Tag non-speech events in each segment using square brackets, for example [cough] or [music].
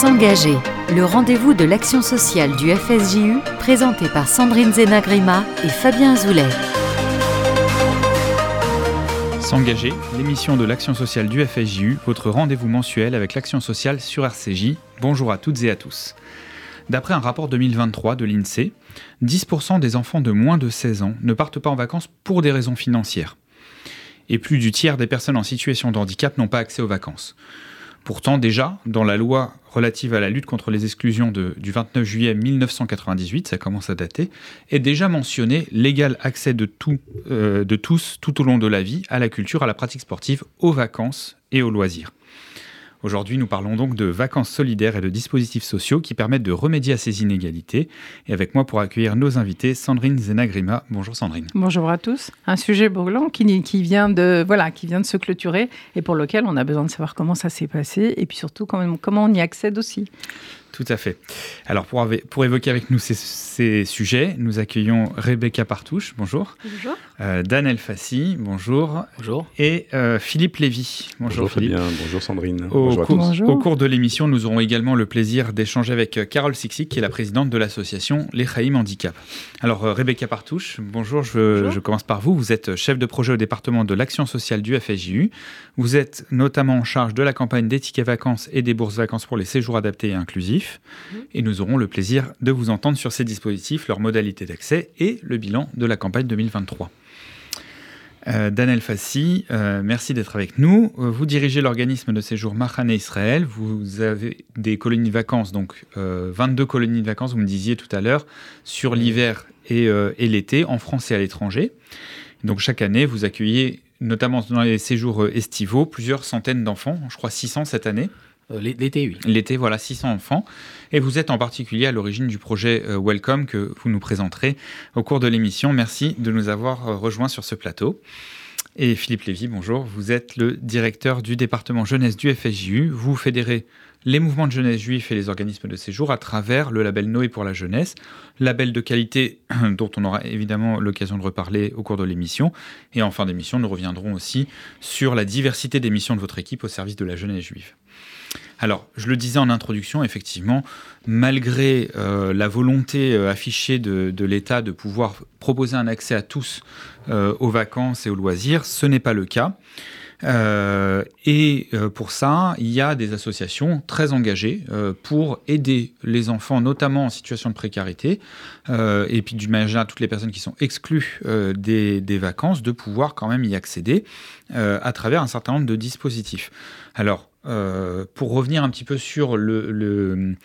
S'engager, le rendez-vous de l'action sociale du FSJU, présenté par Sandrine Zenagrima et Fabien Zoulet. S'engager, l'émission de l'action sociale du FSJU, votre rendez-vous mensuel avec l'action sociale sur RCJ. Bonjour à toutes et à tous. D'après un rapport 2023 de l'INSEE, 10% des enfants de moins de 16 ans ne partent pas en vacances pour des raisons financières. Et plus du tiers des personnes en situation de handicap n'ont pas accès aux vacances. Pourtant, déjà, dans la loi relative à la lutte contre les exclusions du 29 juillet 1998, ça commence à dater, est déjà mentionné l'égal accès de, euh, de tous tout au long de la vie à la culture, à la pratique sportive, aux vacances et aux loisirs. Aujourd'hui, nous parlons donc de vacances solidaires et de dispositifs sociaux qui permettent de remédier à ces inégalités. Et avec moi pour accueillir nos invités, Sandrine Zenagrima. Bonjour Sandrine. Bonjour à tous. Un sujet brûlant qui, vient de, se clôturer et pour lequel on a besoin de savoir comment ça s'est passé et puis surtout comment on y accède aussi. Tout à fait. Alors, pour, pour évoquer avec nous ces, sujets, nous accueillons Rebecca Partouche, bonjour. Bonjour. Euh, Dan Elfassi, bonjour. Bonjour. Et euh, Philippe Lévy. Bonjour, bonjour Philippe. bonjour Sandrine. Au, bonjour cours, au cours de l'émission, nous aurons également le plaisir d'échanger avec euh, Carole Sixik, qui est la présidente de l'association Les Chaïm Handicap. Alors, Rebecca Partouche, bonjour je, je, commence par vous. Vous êtes chef de projet au département de l'action sociale du FSJU. Vous êtes notamment en charge de la campagne des tickets vacances et des bourses vacances pour les séjours adaptés et inclusifs. Et nous aurons le plaisir de vous entendre sur ces dispositifs, leurs modalités d'accès et le bilan de la campagne 2023. Euh, Daniel Fassi, euh, merci d'être avec nous. Euh, vous dirigez l'organisme de séjour Mahane Israël. Vous avez des colonies de vacances, donc 22 colonies de vacances, vous me disiez tout à l'heure, sur l'hiver et, et l'été, en France et à l'étranger. Donc chaque année, vous accueillez, notamment dans les séjours estivaux, plusieurs centaines d'enfants, je crois 600 cette année. Euh, l'été, oui. L'été, voilà, 600 enfants. Et vous êtes en particulier à l'origine du projet euh, Welcome que vous nous présenterez au cours de l'émission. Merci de nous avoir euh, rejoints sur ce plateau. Et Philippe Lévy, bonjour. Vous êtes le directeur du département jeunesse du FSJU. Vous fédérez les mouvements de jeunesse juifs et les organismes de séjour à travers le label Noé pour la jeunesse, label de qualité [clears throat] dont on aura évidemment l'occasion de reparler au cours de l'émission. Et en fin d'émission, nous reviendrons aussi sur la diversité des missions de votre équipe au service de la jeunesse juive. Alors, je le disais en introduction, effectivement, malgré euh, la volonté euh, affichée de, l'État de pouvoir proposer un accès à tous euh, aux vacances et aux loisirs, ce n'est pas le cas. et pour ça, il y a des associations très engagées pour aider les enfants, notamment en situation de précarité, et puis du manière toutes les personnes qui sont exclues des, des, vacances, de pouvoir quand même y accéder à travers un certain nombre de dispositifs. Alors, euh, pour revenir un petit peu sur le,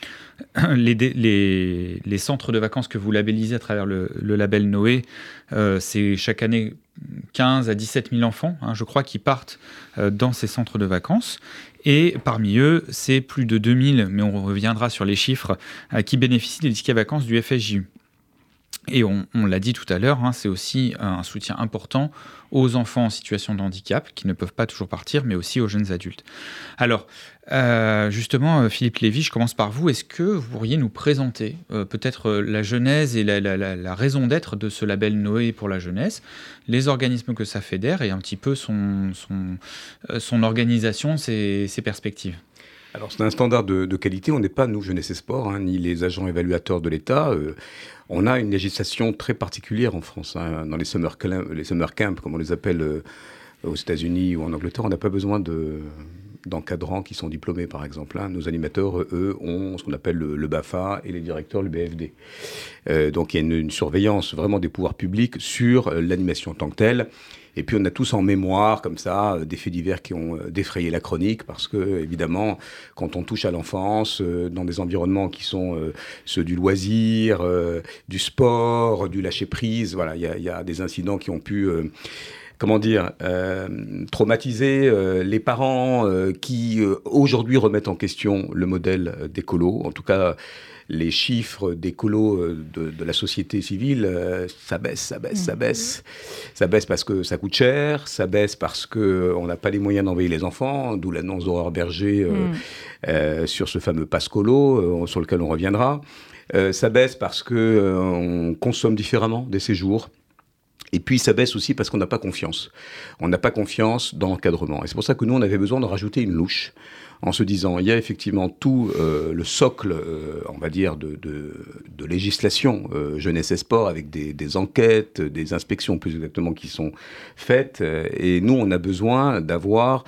[clears throat] les, centres de vacances que vous labellisez à travers le, label Noé, euh, c'est chaque année 15 à 17 000 enfants, hein, je crois, qui partent euh, dans ces centres de vacances. Et parmi eux, c'est plus de 2000, mais on reviendra sur les chiffres, qui bénéficient des tickets vacances du FSJU. Et on, l'a dit tout à l'heure, hein, c'est aussi un soutien important aux enfants en situation de handicap qui ne peuvent pas toujours partir, mais aussi aux jeunes adultes. Alors, euh, justement, euh, Philippe Lévy, je commence par vous. Est-ce que vous pourriez nous présenter euh, peut-être la genèse et la, raison d'être de ce label Noé pour la jeunesse, les organismes que ça fédère et un petit peu son, organisation, ses, ses perspectives? Alors c'est un standard de, qualité, on n'est pas, nous, Jeunesse et Sport, hein, ni les agents évaluateurs de l'État. On a une législation très particulière en France. Hein. Dans les summer, camps, comme on les appelle euh, aux États-Unis ou en Angleterre, on n'a pas besoin de d'encadrants qui sont diplômés, par exemple. Hein. Nos animateurs, eux, ont ce qu'on appelle le, BAFA et les directeurs le BFD. Euh, donc il y a une, surveillance vraiment des pouvoirs publics sur euh, l'animation en tant que telle. Et puis on a tous en mémoire, comme ça, euh, des faits divers qui ont euh, défrayé la chronique, parce que, évidemment, quand on touche à l'enfance, euh, dans des environnements qui sont ceux du loisir, du sport, du lâcher-prise, voilà, il y, a des incidents qui ont pu comment dire, traumatiser les parents qui aujourd'hui remettent en question le modèle d'écolo. En tout cas, les chiffres des colos euh, de, la société civile, euh, ça baisse, ça baisse, ça mhm. baisse. Ça baisse parce que ça coûte cher, ça baisse parce qu'on euh, n'a pas les moyens d'envoyer les enfants, d'où l'annonce d'Aurore Berger mhm. sur ce fameux passe colo, sur lequel on reviendra. ça baisse parce qu'on consomme différemment des séjours. Et puis ça baisse aussi parce qu'on n'a pas confiance. On n'a pas confiance dans l'encadrement. Et c'est pour ça que nous, on avait besoin de rajouter une louche en se disant, il y a effectivement tout le socle, on va dire, de, législation jeunesse et sport, avec des, des, enquêtes, des inspections plus exactement qui sont faites. et nous, on a besoin d'avoir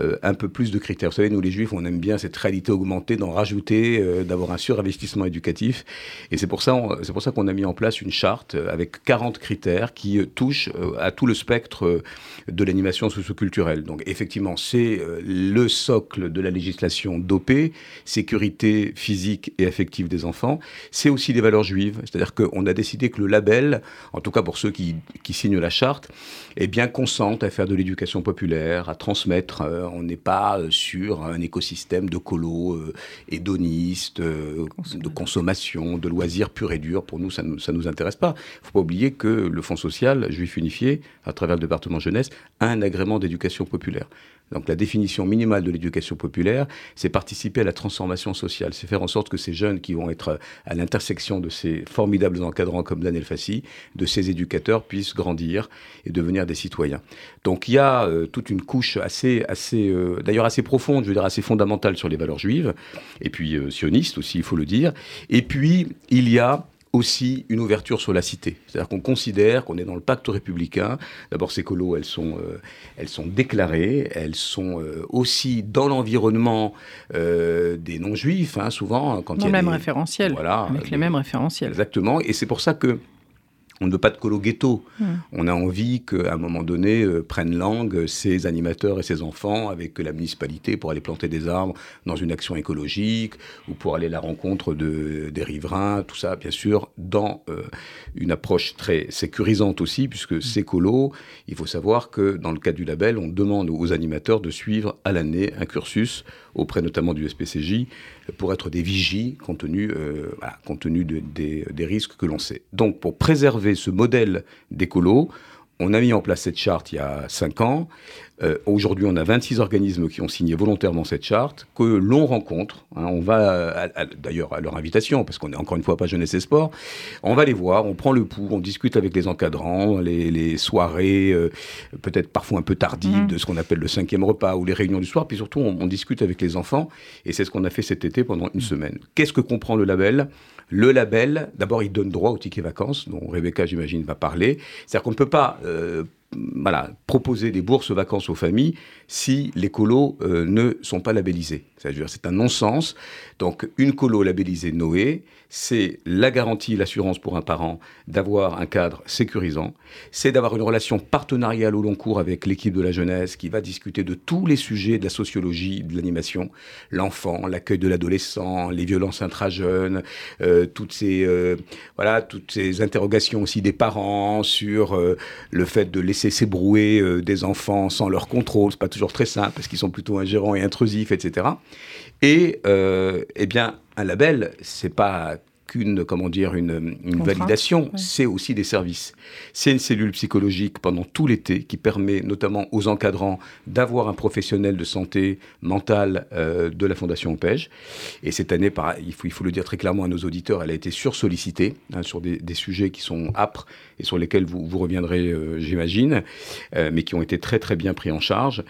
euh, un peu plus de critères. Vous savez, nous les juifs, on aime bien cette réalité augmentée, d'en rajouter, euh, d'avoir un surinvestissement éducatif. Et c'est pour ça, c'est pour ça qu'on a mis en place une charte euh, avec 40 critères qui touchent à tout le spectre de l'animation socioculturelle. Donc effectivement, c'est le socle de la législation dopée, sécurité physique et affective des enfants. C'est aussi des valeurs juives, c'est-à-dire qu'on a décidé que le label, en tout cas pour ceux qui, qui signent la charte, eh bien consente à faire de l'éducation populaire, à transmettre euh, on n'est pas euh, sur un écosystème de colo euh, hédoniste, de consommation, de loisirs purs et durs. Pour nous, ça ne nous, nous intéresse pas. Il ne faut pas oublier que le Fonds social juif unifié, à travers le département jeunesse, a un agrément d'éducation populaire. Donc la définition minimale de l'éducation populaire, c'est participer à la transformation sociale, c'est faire en sorte que ces jeunes qui vont être à l'intersection de ces formidables encadrants comme Daniel Fassi, de ces éducateurs puissent grandir et devenir des citoyens. Donc il y a toute une couche assez, assez euh, d'ailleurs assez profonde, je veux dire assez fondamentale sur les valeurs juives, et puis euh, sionistes aussi, il faut le dire. Et puis, il y a aussi une ouverture sur la cité. C'est-à-dire qu'on considère qu'on est dans le pacte républicain. D'abord, ces colos, elles sont, euh, elles sont déclarées, elles sont aussi dans l'environnement des non-juifs, hein, souvent. Quand dans il y a le même référentiel. Voilà. Avec les mêmes référentiels. Exactement. Et c'est pour ça que on ne veut pas de colo ghetto. Hmm. On a envie qu'à un moment donné euh, prennent langue ces animateurs et ces enfants avec la municipalité pour aller planter des arbres dans une action écologique ou pour aller à la rencontre de, des riverains, tout ça bien sûr dans euh, une approche très sécurisante aussi puisque hmm. ces colos, il faut savoir que dans le cadre du label, on demande aux animateurs de suivre à l'année un cursus auprès notamment du SPCJ pour être des vigies compte tenu, euh, compte tenu des, des risques que l'on sait. Donc pour préserver ce modèle d'écolo, on a mis en place cette charte il y a 5 ans. Euh, aujourd'hui, on a 26 organismes qui ont signé volontairement cette charte, que l'on rencontre. Hein. on va, d'ailleurs, à leur invitation, parce qu'on est encore une fois pas jeunesse et sport, on va les voir, on prend le pouls, on discute avec les encadrants, les, soirées, euh, peut-être parfois un peu tardives, mmh. de ce qu'on appelle le cinquième repas ou les réunions du soir, puis surtout, on, discute avec les enfants. Et c'est ce qu'on a fait cet été pendant une mmh. semaine. Qu'est-ce que comprend le label? Le label, d'abord, il donne droit au ticket vacances, dont Rebecca, j'imagine, va parler. C'est-à-dire qu'on ne peut pas euh, voilà, proposer des bourses vacances aux familles si les colos euh, ne sont pas labellisés. C'est un non-sens. Donc, une colo labellisée Noé, c'est la garantie, l'assurance pour un parent d'avoir un cadre sécurisant. C'est d'avoir une relation partenariale au long cours avec l'équipe de la jeunesse qui va discuter de tous les sujets de la sociologie, de l'animation, l'enfant, l'accueil de l'adolescent, les violences intra-jeunes, euh, toutes ces euh, voilà, toutes ces interrogations aussi des parents sur euh, le fait de laisser s'ébrouer des enfants sans leur contrôle. C'est pas toujours très simple parce qu'ils sont plutôt ingérants et intrusifs, etc. Et eh bien, un label, c'est pas qu'une comment dire une, validation, c'est aussi des services. C'est une cellule psychologique pendant tout l'été qui permet notamment aux encadrants d'avoir un professionnel de santé mentale euh, de la Fondation OPEJ. Et cette année, il, faut, il faut le dire très clairement à nos auditeurs, elle a été sursollicitée hein, sur des, sujets qui sont âpres et sur lesquels vous, vous reviendrez, euh, j'imagine, euh, mais qui ont été très très bien pris en charge.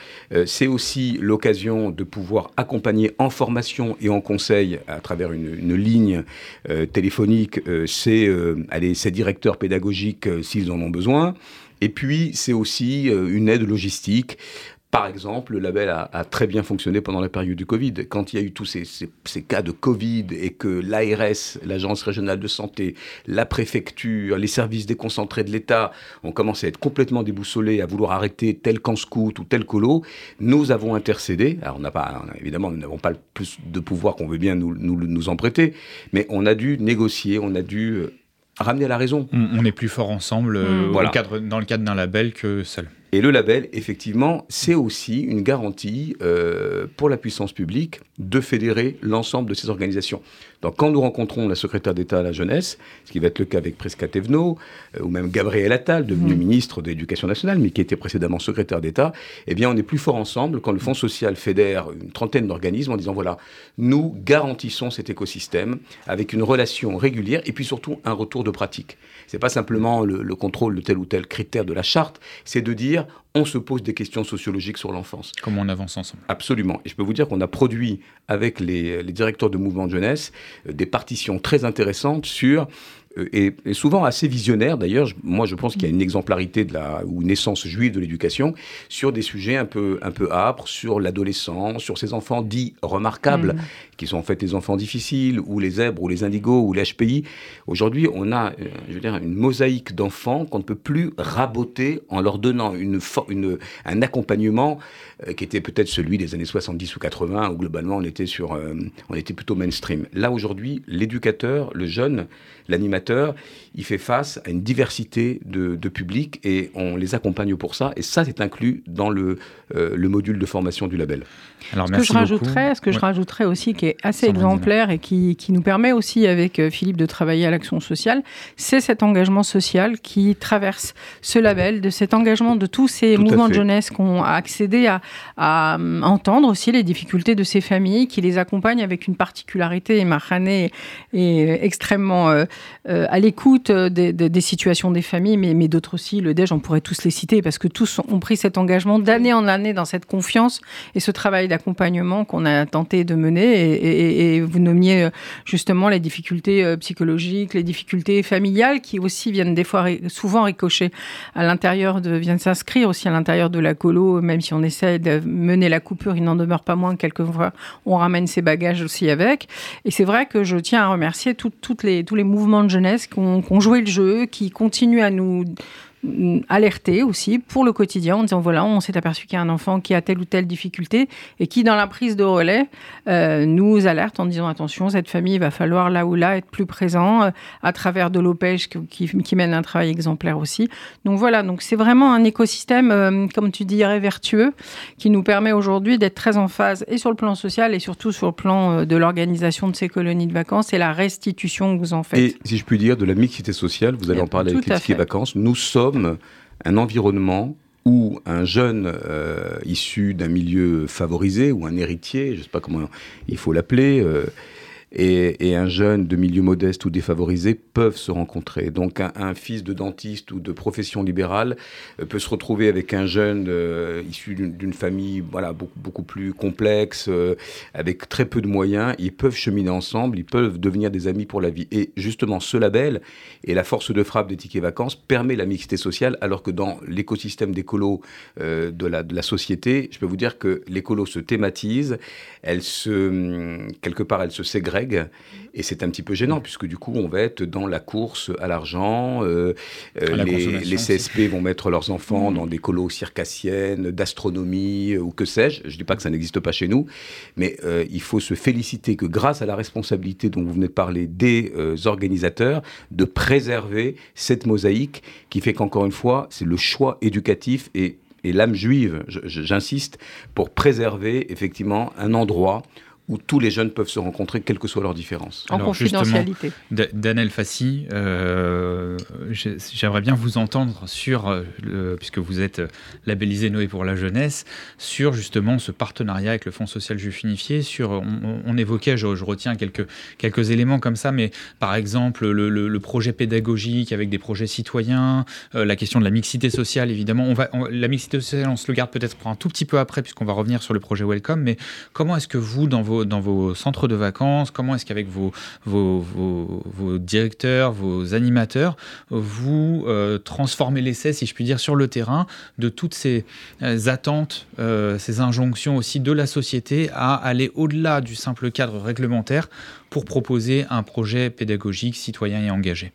c'est aussi l'occasion de pouvoir accompagner en formation et en conseil à travers une, une ligne téléphonique, euh, c'est euh, ces directeurs pédagogiques euh, s'ils en ont besoin. Et puis, c'est aussi une aide logistique par exemple, le label a, très bien fonctionné pendant la période du Covid. Quand il y a eu tous ces, cas de Covid et que l'ARS, l'Agence régionale de santé, la préfecture, les services déconcentrés de l'État ont commencé à être complètement déboussolés, à vouloir arrêter tel camp scout ou tel colo, nous avons intercédé. Alors, on n'a pas, évidemment, nous n'avons pas le plus de pouvoir qu'on veut bien nous, nous, nous en prêter, mais on a dû négocier, on a dû euh, ramener à la raison. On, est plus fort ensemble euh, mmh. cadre, dans le cadre d'un label que seul. Et le label, effectivement, c'est aussi une garantie euh, pour la puissance publique de fédérer l'ensemble de ces organisations. Donc quand nous rencontrons la secrétaire d'État à la jeunesse, ce qui va être le cas avec Presca Thévenot, euh, ou même Gabriel Attal, devenu mmh. ministre de l'Éducation nationale, mais qui était précédemment secrétaire d'État, eh bien on est plus fort ensemble quand le Fonds social fédère une trentaine d'organismes en disant voilà, nous garantissons cet écosystème avec une relation régulière et puis surtout un retour de pratique. C'est pas simplement le, le contrôle de tel ou tel critère de la charte, c'est de dire on se pose des questions sociologiques sur l'enfance. Comment on avance ensemble Absolument. Et je peux vous dire qu'on a produit avec les, les directeurs de mouvements de jeunesse euh, des partitions très intéressantes sur euh, et, souvent assez visionnaire d'ailleurs. Moi, je pense qu'il y a une exemplarité de la, ou une essence juive de l'éducation sur des sujets un peu, un peu âpres, sur l'adolescent, sur ces enfants dits remarquables, mm. qui sont en fait les enfants difficiles, ou les zèbres, ou les indigos, ou les HPI. Aujourd'hui, on a, euh, je veux dire, une mosaïque d'enfants qu'on ne peut plus raboter en leur donnant une, une un accompagnement euh, qui était peut-être celui des années 70 ou 80, où globalement on était, sur, on était plutôt mainstream. Là, aujourd'hui, l'éducateur, le jeune, l'animateur, il fait face à une diversité de, publics et on les accompagne pour ça. Et ça, c'est inclus dans le, euh, le module de formation du label. Alors, ce que je rajouterais, ce que je rajouterais aussi, qui est assez exemplaire et qui, qui, nous permet aussi avec euh, Philippe de travailler à l'action sociale, c'est cet engagement social qui traverse ce label, de cet engagement de tous ces mouvements de jeunesse qui ont accédé à, à, euh, entendre aussi les difficultés de ces familles, qui les accompagnent avec une particularité. Et Marhané est extrêmement euh, à l'écoute des, situations des familles, mais, mais d'autres aussi, le DEJ, on pourrait tous les citer, parce que tous ont pris cet engagement d'année en année dans cette confiance et ce travail d'accompagnement qu'on a tenté de mener. Et, vous nommiez euh, justement les difficultés psychologiques, les difficultés familiales, qui aussi viennent des fois souvent ricocher à l'intérieur de, viennent s'inscrire aussi à l'intérieur de la colo, même si on essaie de mener la coupure, il n'en demeure pas moins que quelquefois on ramène ses bagages aussi avec. Et c'est vrai que je tiens à remercier toutes les, tous les mouvements de jeunesse qui ont, joué le jeu, qui continuent à nous alerter aussi pour le quotidien en disant voilà, on s'est aperçu qu'il y a un enfant qui a telle ou telle difficulté et qui, dans la prise de relais, euh, nous alerte en disant attention, cette famille, il va falloir là ou là être plus présent euh, à travers de l'OPEJ qui, qui, mène un travail exemplaire aussi. Donc voilà, donc c'est vraiment un écosystème, euh, comme tu dirais, vertueux qui nous permet aujourd'hui d'être très en phase et sur le plan social et surtout sur le plan de l'organisation de ces colonies de vacances et la restitution que vous en faites. Et si je puis dire, de la mixité sociale, vous allez en parler avec les vacances, nous sommes un environnement où un jeune euh, issu d'un milieu favorisé ou un héritier, je ne sais pas comment il faut l'appeler, euh, et, un jeune de milieu modeste ou défavorisé peuvent se rencontrer. Donc un, fils de dentiste ou de profession libérale euh, peut se retrouver avec un jeune euh, issu d'une famille voilà, beaucoup, beaucoup plus complexe, euh, avec très peu de moyens. Ils peuvent cheminer ensemble, ils peuvent devenir des amis pour la vie. Et justement, ce label et la force de frappe des tickets vacances permet la mixité sociale, alors que dans l'écosystème d'écolo de, la, de la société, je peux vous dire que l'écolo se thématise, elle se, hum, quelque part, elle se ségrège et c'est un petit peu gênant, puisque du coup, on va être dans la course à l'argent. Euh, euh, les, CSP vont mettre leurs enfants mmh. dans des colos circassiennes, d'astronomie, euh, ou que sais-je. Je ne dis pas que ça n'existe pas chez nous, mais il faut se féliciter que grâce à la responsabilité dont vous venez de parler des organisateurs, de préserver cette mosaïque qui fait qu'encore une fois, c'est le choix éducatif et et l'âme juive, j'insiste, pour préserver effectivement un endroit où tous les jeunes peuvent se rencontrer, quelles que soient leurs différences. En confidentialité. Daniel Fassi, euh, j'aimerais bien vous entendre sur, euh, puisque vous êtes labellisé Noé pour la jeunesse, sur justement ce partenariat avec le Fonds social juif unifié. Sur, on, évoquait, je, retiens quelques, quelques éléments comme ça, mais par exemple le, projet pédagogique avec des projets citoyens, euh, la question de la mixité sociale, évidemment. On va, la mixité sociale, on se le garde peut-être pour un tout petit peu après, puisqu'on va revenir sur le projet Welcome, mais comment est-ce que vous, dans vos dans vos centres de vacances? Comment est-ce qu'avec vos, vos, directeurs, vos animateurs, vous euh, transformez l'essai, si je puis dire, sur le terrain de toutes ces euh, attentes, euh, ces injonctions aussi de la société à aller au-delà du simple cadre réglementaire pour proposer un projet pédagogique, citoyen et engagé?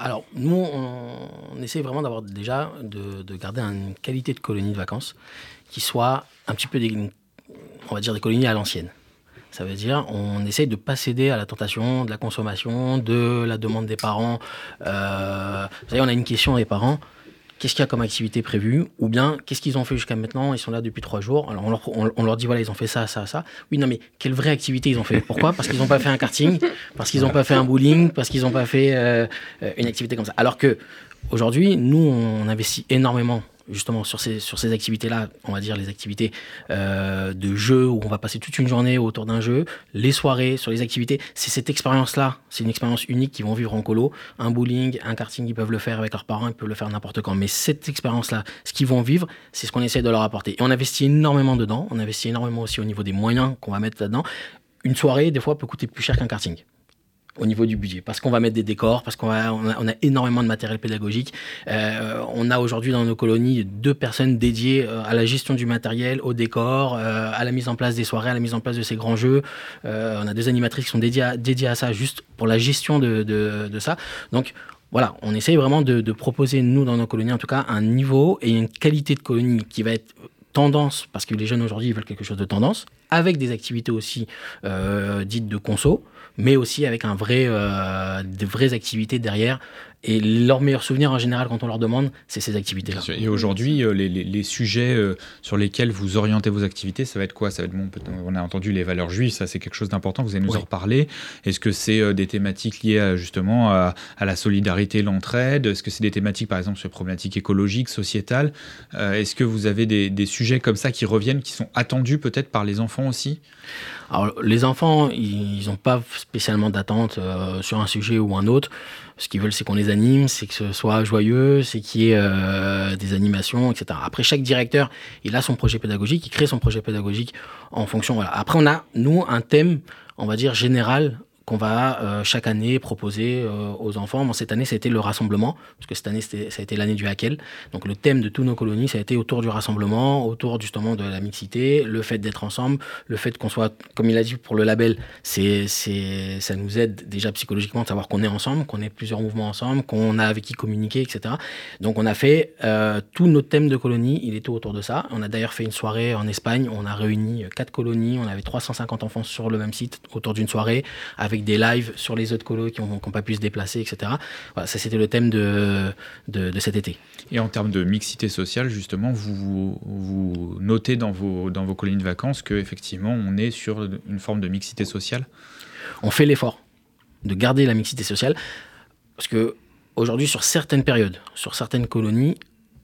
Alors, nous, on, essaie vraiment d'avoir déjà de, de, garder une qualité de colonie de vacances qui soit un petit peu on va dire, des colonies à l'ancienne. Ça veut dire on essaye de ne pas céder à la tentation de la consommation, de la demande des parents. Euh, vous savez, on a une question des parents. qu'est-ce qu'il y a comme activité prévue, ou bien qu'est-ce qu'ils ont fait jusqu'à maintenant, ils sont là depuis trois jours, alors on leur, dit voilà, ils ont fait ça, ça, ça. Oui, non, mais quelle vraie activité ils ont fait? Pourquoi? Parce qu'ils n'ont pas fait un karting, parce qu'ils n'ont pas fait un bowling, parce qu'ils n'ont pas fait euh, une activité comme ça. Alors que aujourd'hui, nous, on investit énormément justement sur ces, sur ces activités-là, on va dire les activités euh, de jeu où on va passer toute une journée autour d'un jeu, les soirées sur les activités, c'est cette expérience-là, c'est une expérience unique qu'ils vont vivre en colo. Un bowling, un karting, ils peuvent le faire avec leurs parents, ils peuvent le faire n'importe quand. Mais cette expérience-là, ce qu'ils vont vivre, c'est ce qu'on essaie de leur apporter. Et on investit énormément dedans, on investit énormément aussi au niveau des moyens qu'on va mettre là-dedans. Une soirée, des fois, peut coûter plus cher qu'un karting au niveau du budget, parce qu'on va mettre des décors, parce qu'on a, on a, énormément de matériel pédagogique. Euh, on a aujourd'hui dans nos colonies deux personnes dédiées euh, à la gestion du matériel, au décor, euh, à la mise en place des soirées, à la mise en place de ces grands jeux. on a deux animatrices qui sont dédiées à, dédiées à ça, juste pour la gestion de, de, de ça. Donc voilà, on essaye vraiment de, de, proposer, nous, dans nos colonies, en tout cas, un niveau et une qualité de colonie qui va être tendance, parce que les jeunes aujourd'hui veulent quelque chose de tendance, avec des activités aussi dites de conso, mais aussi avec un vrai, euh, des vraies activités derrière. Et leur meilleur souvenir en général quand on leur demande, c'est ces activités-là. Et aujourd'hui, euh, les, les, sujets euh, sur lesquels vous orientez vos activités, ça va être quoi? Ça va être, bon, On a entendu les valeurs juives, ça c'est quelque chose d'important, vous allez nous en reparler. Est-ce que c'est euh, des thématiques liées justement à, la solidarité, l'entraide? Est-ce que c'est des thématiques par exemple sur les problématiques écologiques, sociétales? Est-ce que vous avez des, des, sujets comme ça qui reviennent, qui sont attendus peut-être par les enfants aussi? Alors les enfants, ils n'ont pas spécialement d'attente sur un sujet ou un autre. Ce qu'ils veulent, c'est qu'on les anime, c'est que ce soit joyeux, c'est qu'il y ait euh, des animations, etc. Après, chaque directeur, il a son projet pédagogique, il crée son projet pédagogique en fonction. Voilà. Après, on a, nous, un thème, on va dire, général qu'on va euh, chaque année proposer euh, aux enfants. Bon, cette année, c'était le rassemblement, parce que cette année, ça a été l'année du Hakel. Donc le thème de tous nos colonies, ça a été autour du rassemblement, autour justement de la mixité, le fait d'être ensemble, le fait qu'on soit, comme il a dit pour le label, c'est, ça nous aide déjà psychologiquement de savoir qu'on est ensemble, qu'on est plusieurs mouvements ensemble, qu'on a avec qui communiquer, etc. Donc on a fait euh, tous nos thèmes de colonies, il était autour de ça. On a d'ailleurs fait une soirée en Espagne, on a réuni quatre colonies, on avait 350 enfants sur le même site autour d'une soirée avec avec des lives sur les autres colos qui n'ont pas pu se déplacer, etc. Voilà, ça, c'était le thème de, de, cet été. Et en termes de mixité sociale, justement, vous, vous notez dans vos, dans vos colonies de vacances qu'effectivement, on est sur une forme de mixité sociale? On fait l'effort de garder la mixité sociale parce que aujourd'hui, sur certaines périodes, sur certaines colonies,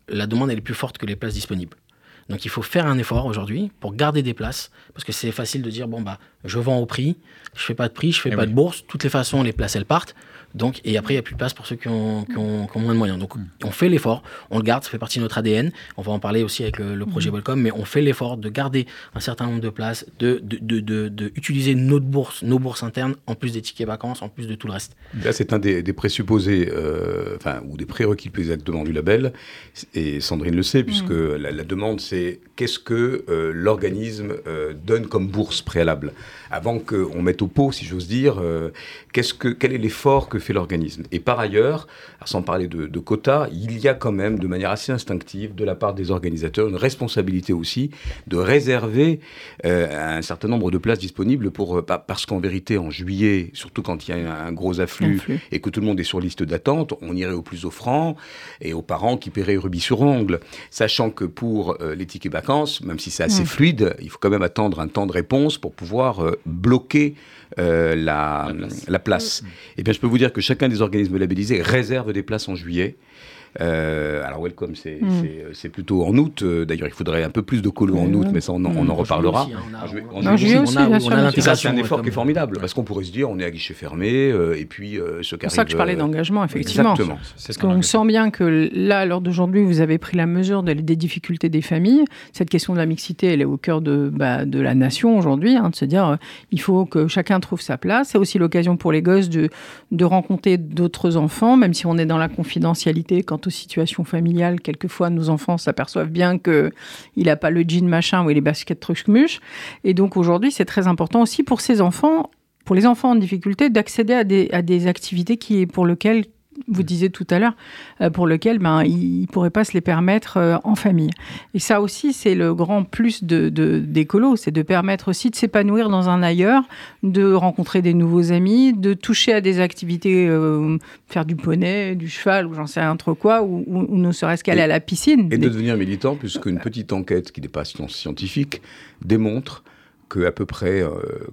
la demande elle est plus forte que les places disponibles. Donc il faut faire un effort aujourd'hui pour garder des places, parce que c'est facile de dire, bon, bah, je vends au prix, je fais pas de prix, je fais eh pas de bourse, de toutes les façons, les places, elles partent. Donc, et après, il n'y a plus de place pour ceux qui ont, moins de moyens. Donc, hmm. on fait l'effort, on le garde, ça fait partie de notre ADN. On va en parler aussi avec le, projet hmm. Welcome, mais on fait l'effort de garder un certain nombre de places, de, de, de, utiliser notre bourse, nos bourses internes, en plus des tickets vacances, en plus de tout le reste. Là, c'est un des, présupposés, euh, enfin, ou des prérequis plus exactement du label, et Sandrine le sait, puisque hmm. la, demande, c'est qu'est-ce que euh, l'organisme euh, donne comme bourse préalable Avant qu'on mette au pot, si j'ose dire, qu'est-ce que, quel est l'effort que fait l'organisme. Et par ailleurs, sans parler de, quotas, il y a quand même, de manière assez instinctive, de la part des organisateurs, une responsabilité aussi de réserver euh, un certain nombre de places disponibles pour, euh, parce qu'en vérité, en juillet, surtout quand il y a un gros afflux, et que tout le monde est sur liste d'attente, on irait au plus offrant et aux parents qui paieraient rubis sur ongle, sachant que pour euh, les tickets vacances, même si c'est assez fluide, il faut quand même attendre un temps de réponse pour pouvoir bloquer la, la, place. Eh bien, je peux vous dire que chacun des organismes labellisés réserve des places en juillet. Euh, alors Welcome, c'est mm. plutôt en août. Euh, d'ailleurs, il faudrait un peu plus de colos en août, mais ça, on, en reparlera. C'est un effort qui est formidable, parce qu'on pourrait se dire, on est à guichet fermé, euh, et puis ce C'est pour ça que je parlais d'engagement, effectivement. Exactement. Parce qu'on sent bien que là, à l'heure d'aujourd'hui, vous avez pris la mesure des difficultés des familles. Cette question de la mixité, elle est au cœur de, bah, de la nation aujourd'hui, hein, de se dire, il faut que chacun trouve sa place. C'est aussi l'occasion pour les gosses de, de rencontrer d'autres enfants, même si on est dans la confidentialité quand aux situations familiales, quelquefois nos enfants s'aperçoivent bien qu'il n'a pas le jean machin ou les baskets truc-muche. Et donc aujourd'hui, c'est très important aussi pour ces enfants, pour les enfants en difficulté, d'accéder à des, à des activités qui, pour lesquelles vous disiez tout à l'heure, pour lequel ben, ils ne pourraient pas se les permettre en famille. Et ça aussi, c'est le grand plus de, d'écolo, c'est de permettre aussi de s'épanouir dans un ailleurs, de rencontrer des nouveaux amis, de toucher à des activités, faire du poney, du cheval ou j'en sais rien trop quoi, ou, ne serait-ce qu'aller à la piscine. Et de devenir militant, puisqu'une petite enquête qui n'est pas scientifique démontre qu'à peu près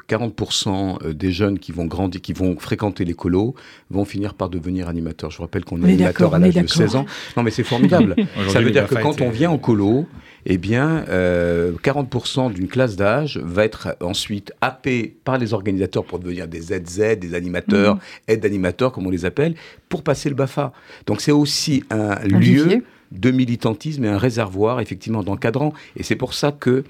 40% euh, euh, des jeunes qui vont grandir, qui vont fréquenter les colos, vont finir par devenir animateurs. Je rappelle qu'on est, animateur à l'âge de 16 ans. Non, mais c'est formidable. [laughs] Ça veut dire que quand on vient en colo, eh bien, 40% euh, d'une classe d'âge va être ensuite happé par les organisateurs pour devenir des ZZ, des animateurs, mmh. aides d'animateurs, comme on les appelle, pour passer le BAFA. Donc c'est aussi un, lieu de militantisme et un réservoir, effectivement, d'encadrant. Et c'est pour ça que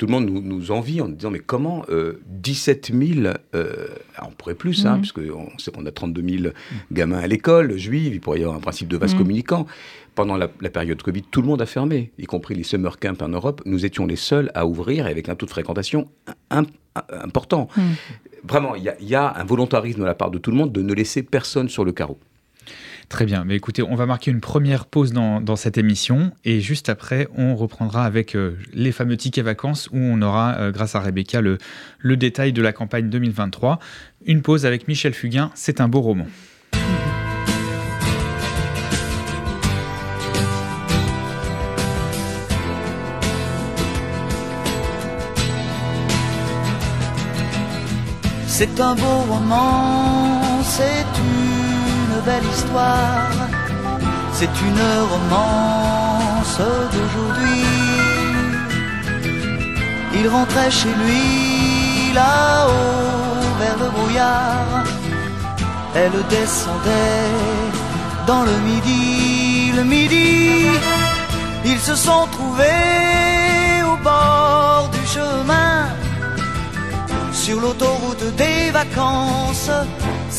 tout le monde nous, envie en disant mais comment 17 000, euh, on pourrait plus, hein, mhm. puisqu'on sait qu'on a 32 000 gamins à l'école juive, il pourrait y avoir un principe de vase mhm. communicant. Pendant la, période Covid, tout le monde a fermé, y compris les summer camps en Europe. Nous étions les seuls à ouvrir avec un taux de fréquentation important. Mhm. Vraiment, il y, a un volontarisme de la part de tout le monde de ne laisser personne sur le carreau. Très bien. Mais écoutez, on va marquer une première pause dans, cette émission et juste après, on reprendra avec euh, les fameux tickets vacances où on aura, euh, grâce à Rebecca, le, détail de la campagne 2023. Une pause avec Michel Fugain. C'est un beau roman. C'est un beau roman, c'est histoire. C'est une romance d'aujourd'hui. Il rentrait chez lui là-haut vers le brouillard. Elle descendait dans le midi, le midi. Ils se sont trouvés au bord du chemin sur l'autoroute des vacances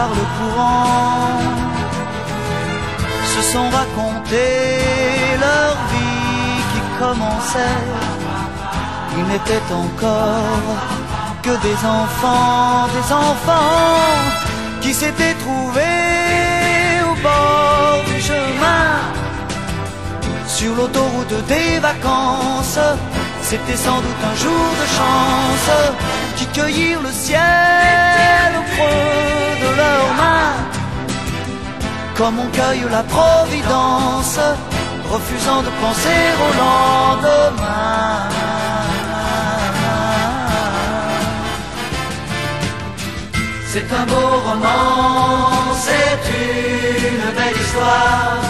par le courant, se sont racontés leur vie qui commençait. Ils n'étaient encore que des enfants, des enfants qui s'étaient trouvés au bord du chemin, sur l'autoroute des vacances. C'était sans doute un jour de chance qui cueillirent le ciel au creux de leurs mains, comme on cueille la providence, refusant de penser au lendemain. C'est un beau roman, c'est une belle histoire,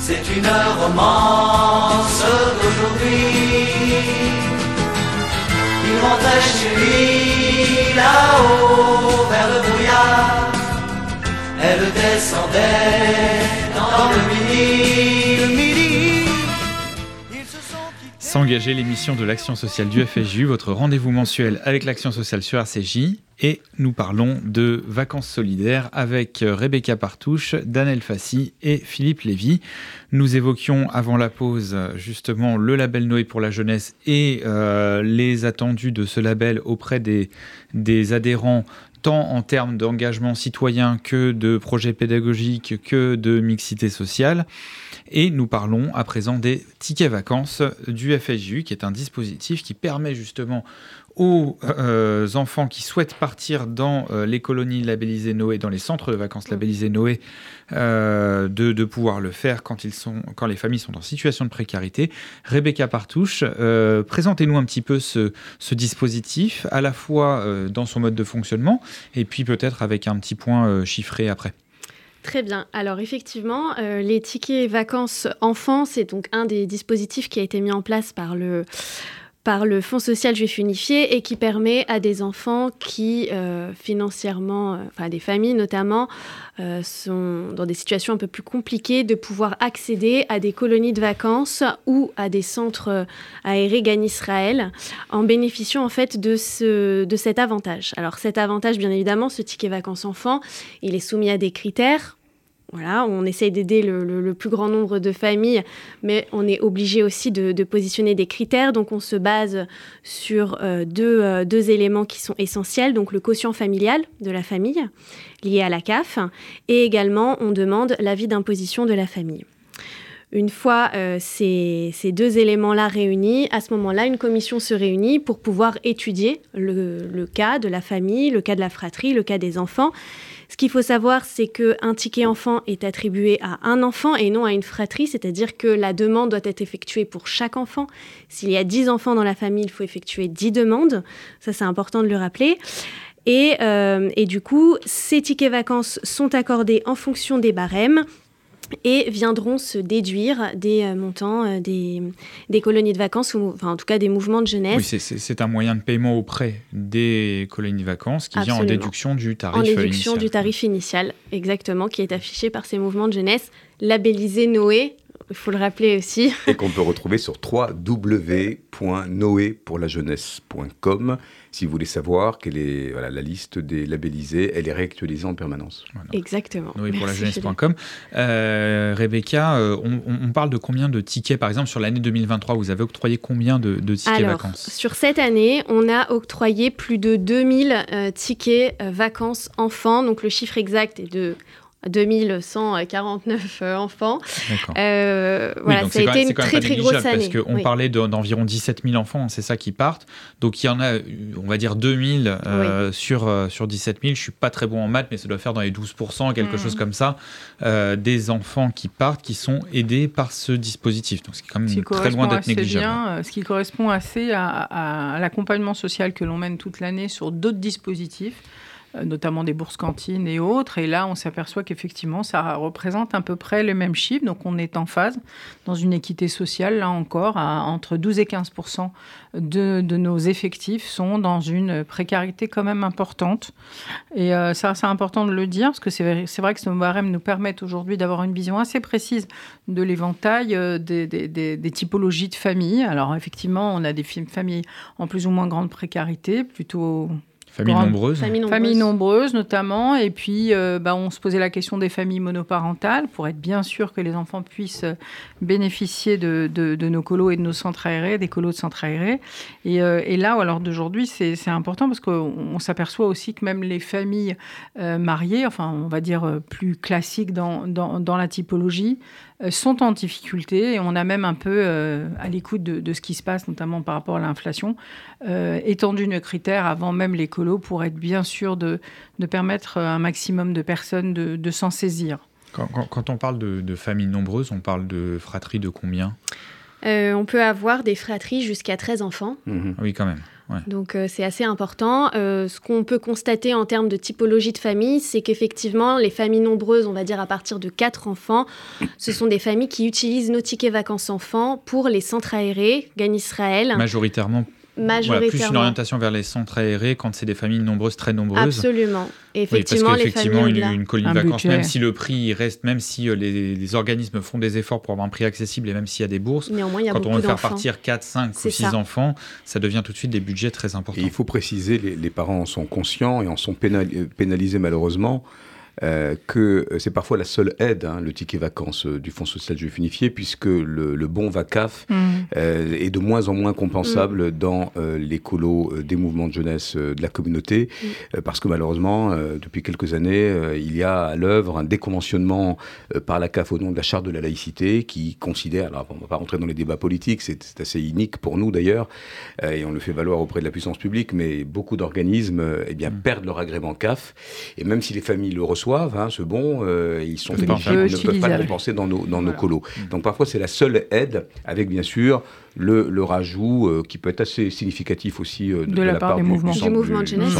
c'est une romance d'aujourd'hui il rentrait chez lui là-haut vers le brouillard. Elle descendait dans le midi. S'engager l'émission de l'Action sociale du FSJU, votre rendez-vous mensuel avec l'Action sociale sur RCJ. Et nous parlons de vacances solidaires avec Rebecca Partouche, Daniel Fassi et Philippe Lévy. Nous évoquions avant la pause justement le label Noé pour la jeunesse et euh, les attendus de ce label auprès des, des adhérents tant en termes d'engagement citoyen que de projets pédagogiques que de mixité sociale. Et nous parlons à présent des tickets vacances du FSJU, qui est un dispositif qui permet justement aux euh, enfants qui souhaitent partir dans euh, les colonies labellisées Noé, dans les centres de vacances labellisés Noé, euh, de, pouvoir le faire quand, ils sont, quand les familles sont en situation de précarité. Rebecca Partouche, présentez-nous un petit peu ce, ce, dispositif, à la fois dans son mode de fonctionnement et puis peut-être avec un petit point chiffré après. Très bien. Alors effectivement, les tickets vacances enfants, c'est donc un des dispositifs qui a été mis en place par le par le Fonds social juif unifié et qui permet à des enfants qui euh, financièrement, euh, enfin des familles notamment, euh, sont dans des situations un peu plus compliquées de pouvoir accéder à des colonies de vacances ou à des centres aérés Gan Israël en bénéficiant en fait de, ce, de cet avantage. Alors cet avantage, bien évidemment, ce ticket vacances enfants, il est soumis à des critères on essaye d'aider le, plus grand nombre de familles, mais on est obligé aussi de, positionner des critères. Donc, on se base sur euh, euh, deux, éléments qui sont essentiels. Donc, le quotient familial de la famille, lié à la CAF, et également, on demande l'avis d'imposition de la famille. Une fois euh, ces, deux éléments-là réunis, à ce moment-là, une commission se réunit pour pouvoir étudier le cas de la famille, le cas de la fratrie, le cas des enfants ce qu'il faut savoir, c'est qu'un ticket enfant est attribué à un enfant et non à une fratrie, c'est-à-dire que la demande doit être effectuée pour chaque enfant. S'il y a 10 enfants dans la famille, il faut effectuer 10 demandes. Ça, c'est important de le rappeler. Et, euh, et, du coup, ces tickets vacances sont accordés en fonction des barèmes et viendront se déduire des euh, montants euh, des, des, colonies de vacances, ou enfin en tout cas des mouvements de jeunesse. Oui, c'est un moyen de paiement auprès des colonies de vacances qui vient en déduction du tarif initial. En déduction du tarif initial, exactement, qui est affiché par ces mouvements de jeunesse, labellisé Noé, il faut le rappeler aussi. Et qu'on peut retrouver sur www.noé.pour-la-jeunesse.com si vous voulez savoir quelle est voilà, la liste des labellisés, elle est réactualisée en permanence. Exactement. Oui, pour la jeunesse.com. Euh, Rebecca, euh, on, parle de combien de tickets, par exemple, sur l'année 2023 Vous avez octroyé combien de, tickets Alors, vacances Sur cette année, on a octroyé plus de 2000 euh, tickets vacances enfants. Donc le chiffre exact est de 2149 euh, enfants. Euh, voilà, ça a été une très très grosse année. Parce qu'on parlait d'environ 17 000 enfants, hein, c'est ça qui partent. Donc il y en a, on va dire 2000 euh, sur, sur 17 000. Je suis pas très bon en maths, mais ça doit faire dans les 12% quelque mmh. chose comme ça, des enfants qui partent, qui sont aidés par ce dispositif. Donc c'est quand même très loin d'être négligeable. ce qui correspond assez à l'accompagnement social que l'on mène toute l'année sur d'autres dispositifs. Euh, notamment des bourses cantines et autres. Et là, on s'aperçoit qu'effectivement, ça représente à peu près le même chiffre. Donc, on est en phase dans une équité sociale, là encore, entre 12 et 15 de, de, nos effectifs sont dans une précarité quand même importante. Et euh, ça, c'est important de le dire, parce que c'est vrai, vrai, que ce barème nous permettent aujourd'hui d'avoir une vision assez précise de l'éventail euh, des, des, des, typologies de familles. Alors, effectivement, on a des familles en plus ou moins grande précarité, plutôt Familles nombreuses. Familles nombreuses. notamment. Et puis, euh, bah, on se posait la question des familles monoparentales pour être bien sûr que les enfants puissent euh, bénéficier de, de, nos colos et de nos centres aérés, des colos de centres aérés. Et, euh, et là, alors d'aujourd'hui, c'est important parce qu'on s'aperçoit aussi que même les familles mariées, enfin, on va dire plus classiques dans, dans, dans la typologie, euh, sont en difficulté et on a même un peu, euh, à l'écoute de, ce qui se passe, notamment par rapport à l'inflation, euh, étendu nos critères avant même les colos pour être bien sûr de, permettre à un maximum de personnes de, s'en saisir. Quand, on parle de, familles nombreuses, on parle de fratries de combien? On peut avoir des fratries jusqu'à 13 enfants. Mmh oui, quand même. Donc euh, c'est assez important. Euh, ce qu'on peut constater en termes de typologie de famille, c'est qu'effectivement, les familles nombreuses, on va dire à partir de 4 enfants, ce sont des familles qui utilisent nos tickets vacances enfants pour les centres aérés, Gan Israël. Majoritairement Majoritairement. plus une orientation vers les centres aérés quand c'est des familles nombreuses, très nombreuses. Absolument. effectivement, parce qu'effectivement, une, une, colonie de vacances, même si le prix reste, même si euh, les, organismes font des efforts pour avoir un prix accessible et même s'il y a des bourses, quand on veut faire partir 4, 5 ou 6 enfants, ça devient tout de suite des budgets très importants. Et il faut préciser, les, les parents en sont conscients et en sont pénalisés malheureusement. Euh, que c'est parfois la seule aide, hein, le ticket vacances euh, du Fonds social juif unifié, puisque le, bon VACAF mm. euh, est de moins en moins compensable mm. dans les colos des mouvements de jeunesse de la communauté, mm. parce que malheureusement, depuis quelques années, il y a à l'œuvre un déconventionnement par la CAF au nom de la charte de la laïcité, qui considère, alors on ne va pas rentrer dans les débats politiques, c'est assez unique pour nous d'ailleurs, et on le fait valoir auprès de la puissance publique, mais beaucoup d'organismes eh bien, perdent leur agrément CAF, et même si les familles le reçoivent, Hein, ce bon, euh, ils sont bénéfiques, ils ne peuvent pas le dépenser dans nos, dans nos colos. Donc parfois c'est la seule aide, avec bien sûr le, le rajout euh, qui peut être assez significatif aussi euh, de, la, part, des mouvements. Du, mouvement de jeunesse.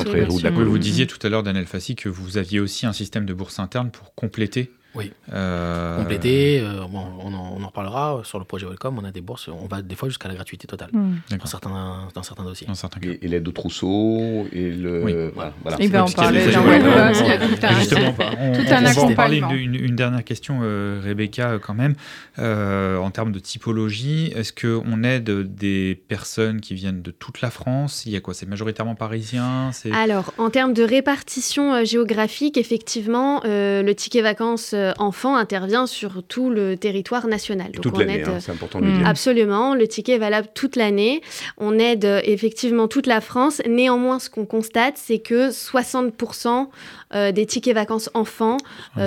Vous disiez tout à l'heure, Daniel Fassi, que vous aviez aussi un système de bourse interne pour compléter Oui. Euh, Compléter, euh, bon, on, en, on, reparlera sur le projet Welcome. On a des bourses, on va des fois jusqu'à la gratuité totale hmm. dans, certains, dans certains dossiers. Dans certains cas. Et, l'aide au trousseau et le. Oui. Voilà, Il va en parler dans Welcome. Justement, on, va parler une dernière question, euh, Rebecca, quand même. en termes de typologie, est-ce qu'on aide des personnes qui viennent de toute la France? Il y a quoi? C'est majoritairement parisien? Alors, en termes de répartition géographique, effectivement, le ticket vacances euh, enfant intervient sur tout le territoire national. Donc toute l'année, hein, c'est important de le dire. Absolument, le ticket est valable toute l'année. On aide euh, effectivement toute la France. Néanmoins, ce qu'on constate, c'est que 60% euh, des tickets vacances enfants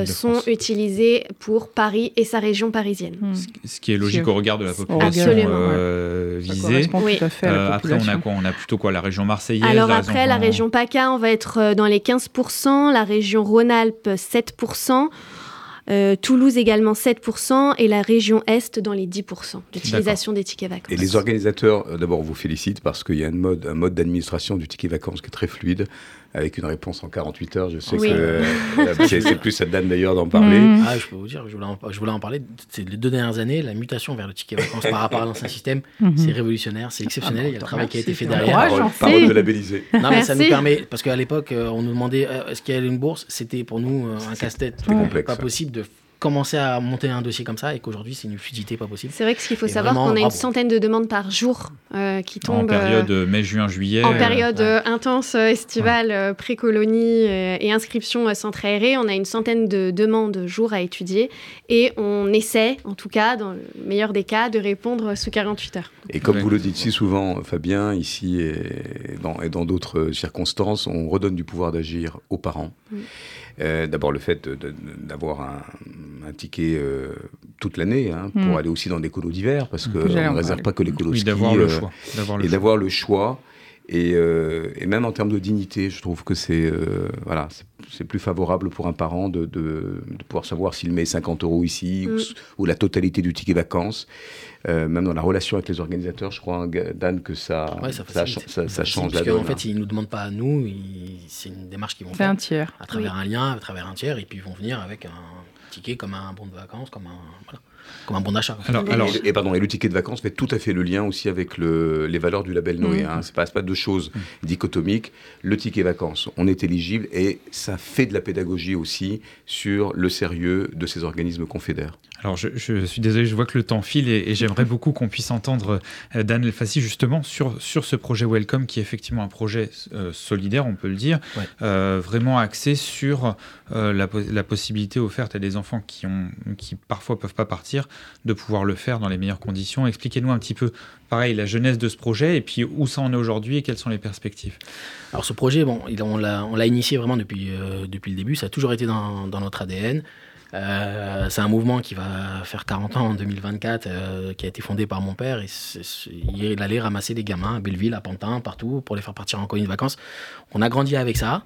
sont utilisés pour Paris et sa région parisienne. Hmm. Ce qui est logique au regard de la population visée. après, on a quoi? On a plutôt quoi? La région marseillaise Alors après, la région PACA, on va être dans les 15%, la région Rhône-Alpes 7%. Euh, Toulouse également 7% et la région Est dans les 10% d'utilisation des tickets vacances. Et les organisateurs, euh, d'abord, vous félicitent parce qu'il y a un mode, un mode d'administration du ticket vacances qui est très fluide avec une réponse en 48 heures. Je sais que [laughs] euh, c'est plus à Dan d'ailleurs d'en parler. Mhm. Ah, je peux vous dire, je voulais en, je voulais en parler. C'est les deux dernières années, la mutation vers le ticket vacances par rapport à l'ancien [laughs] système, mhm. c'est révolutionnaire, c'est exceptionnel. il y a le travail qui a été fait derrière. Parole, parole de labelliser. Non, mais ça nous permet, parce qu'à l'époque, on nous demandait est-ce qu'il y avait une bourse? C'était pour nous un casse-tête. Pas possible de commencer à monter un dossier comme ça et qu'aujourd'hui c'est une fluidité pas possible. C'est vrai que ce qu'il faut savoir qu'on a une centaine de demandes par jour euh, qui tombent. En période euh, mai, juin, juillet. En période euh, intense, estivale, pré-colonie et inscription centre aéré, on a une centaine de demandes jour à étudier et on essaie, en tout cas, dans le meilleur des cas, de répondre sous 48 heures. Et comme vous le dites si souvent, Fabien, ici et dans d'autres circonstances, on redonne du pouvoir d'agir aux parents. Euh, d'abord le fait d'avoir un, ticket euh, toute l'année hein, pour hmm. aller aussi dans des colos d'hiver, parce qu'on ne réserve pas que les colos oui, d'avoir le euh, choix. et d'avoir le choix. Et, et, même en termes de dignité, je trouve que c'est voilà, c'est plus favorable pour un parent de, de, pouvoir savoir s'il met 50 euros ici ou, hmm. ou, la totalité du ticket vacances. Euh, même dans la relation avec les organisateurs, je crois, Dan, que ça, ça, ça, change la donne. En fait, ils ne nous demandent pas à nous, c'est une démarche qu'ils vont faire. un tiers. À travers un lien, à travers un tiers, et puis ils vont venir avec un ticket comme un bon de vacances, comme un. Voilà comme un bon d'achat. Alors, et, pardon, et le ticket de vacances fait tout à fait le lien aussi avec le, les valeurs du label Noé. Mmh. Hein. C'est pas, pas deux choses mmh. dichotomiques. Le ticket vacances, on est éligible et ça fait de la pédagogie aussi sur le sérieux de ces organismes confédères. Alors, je, suis désolé, je vois que le temps file et, j'aimerais [laughs] beaucoup qu'on puisse entendre euh, Dan Elfassi justement sur, sur ce projet Welcome qui est effectivement un projet euh, solidaire, on peut le dire, euh, vraiment axé sur la, la, possibilité offerte à des enfants qui, ont, qui parfois peuvent pas partir de pouvoir le faire dans les meilleures conditions. Expliquez-nous un petit peu, pareil, la jeunesse de ce projet et puis où ça en est aujourd'hui et quelles sont les perspectives. Alors, ce projet, bon, on l'a initié vraiment depuis, depuis le début, ça a toujours été dans, dans notre ADN. Euh, c'est un mouvement qui va faire 40 ans en 2024, euh, qui a été fondé par mon père. Et il allait ramasser des gamins à Belleville, à Pantin, partout, pour les faire partir en colonie de vacances. On a grandi avec ça,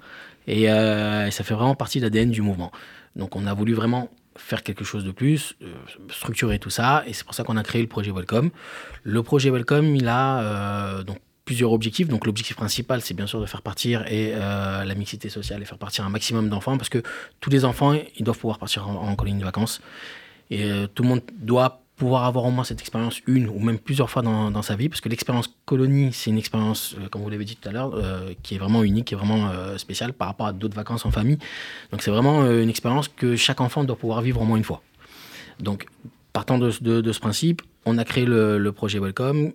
euh, et ça fait vraiment partie de l'ADN du mouvement. Donc on a voulu vraiment faire quelque chose de plus, structurer tout ça, et c'est pour ça qu'on a créé le projet Welcome. Le projet Welcome, il a donc plusieurs objectifs. Donc l'objectif principal, c'est bien sûr de faire partir et euh, la mixité sociale et faire partir un maximum d'enfants parce que tous les enfants, ils doivent pouvoir partir en, colonie de vacances. Et euh, tout le monde doit pouvoir avoir au moins cette expérience une ou même plusieurs fois dans, sa vie parce que l'expérience colonie, c'est une expérience, euh, comme vous l'avez dit tout à l'heure, qui est vraiment unique, qui est vraiment spéciale par rapport à d'autres vacances en famille. Donc c'est vraiment une expérience que chaque enfant doit pouvoir vivre au moins une fois. Donc partant de, ce principe, on a créé le, le projet Welcome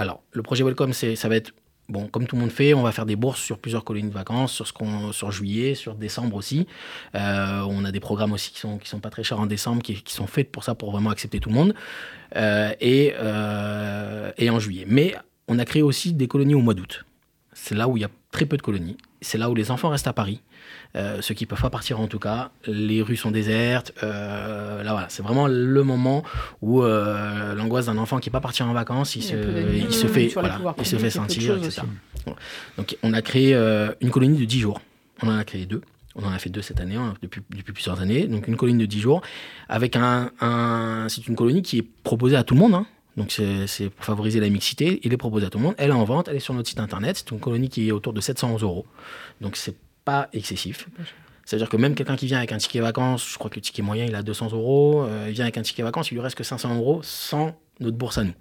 alors, le projet Welcome, ça va être, bon, comme tout le monde fait, on va faire des bourses sur plusieurs colonies de vacances, sur, juillet, sur décembre aussi. Euh, on a des programmes aussi qui sont, sont pas très chers en décembre, qui, sont faits pour ça, pour vraiment accepter tout le monde, euh, et, euh, et en juillet. Mais on a créé aussi des colonies au mois d'août. C'est là où il y a très peu de colonies. C'est là où les enfants restent à Paris. Euh, ceux qui peuvent pas partir en tout cas. Les rues sont désertes. Euh, là voilà, c'est vraiment le moment où euh, l'angoisse d'un enfant qui n'est pas parti en vacances, il, se, il se fait, il se fait sentir, etc. Donc on a créé une colonie de 10 jours. On en a créé deux. On en a fait deux cette année, hein, depuis, depuis, plusieurs années. Donc une colonie de 10 jours, avec un, un c'est une colonie qui est proposée à tout le monde. Hein. Donc c'est pour favoriser la mixité. Il est proposé à tout le monde. Elle est en vente, elle est sur notre site internet. C'est une colonie qui est autour de 711 euros. Donc c'est pas excessif. C'est-à-dire que même quelqu'un qui vient avec un ticket vacances, je crois que le ticket moyen, il a 200 euros, euh, il vient avec un ticket vacances, il lui reste que 500 euros sans notre bourse à nous.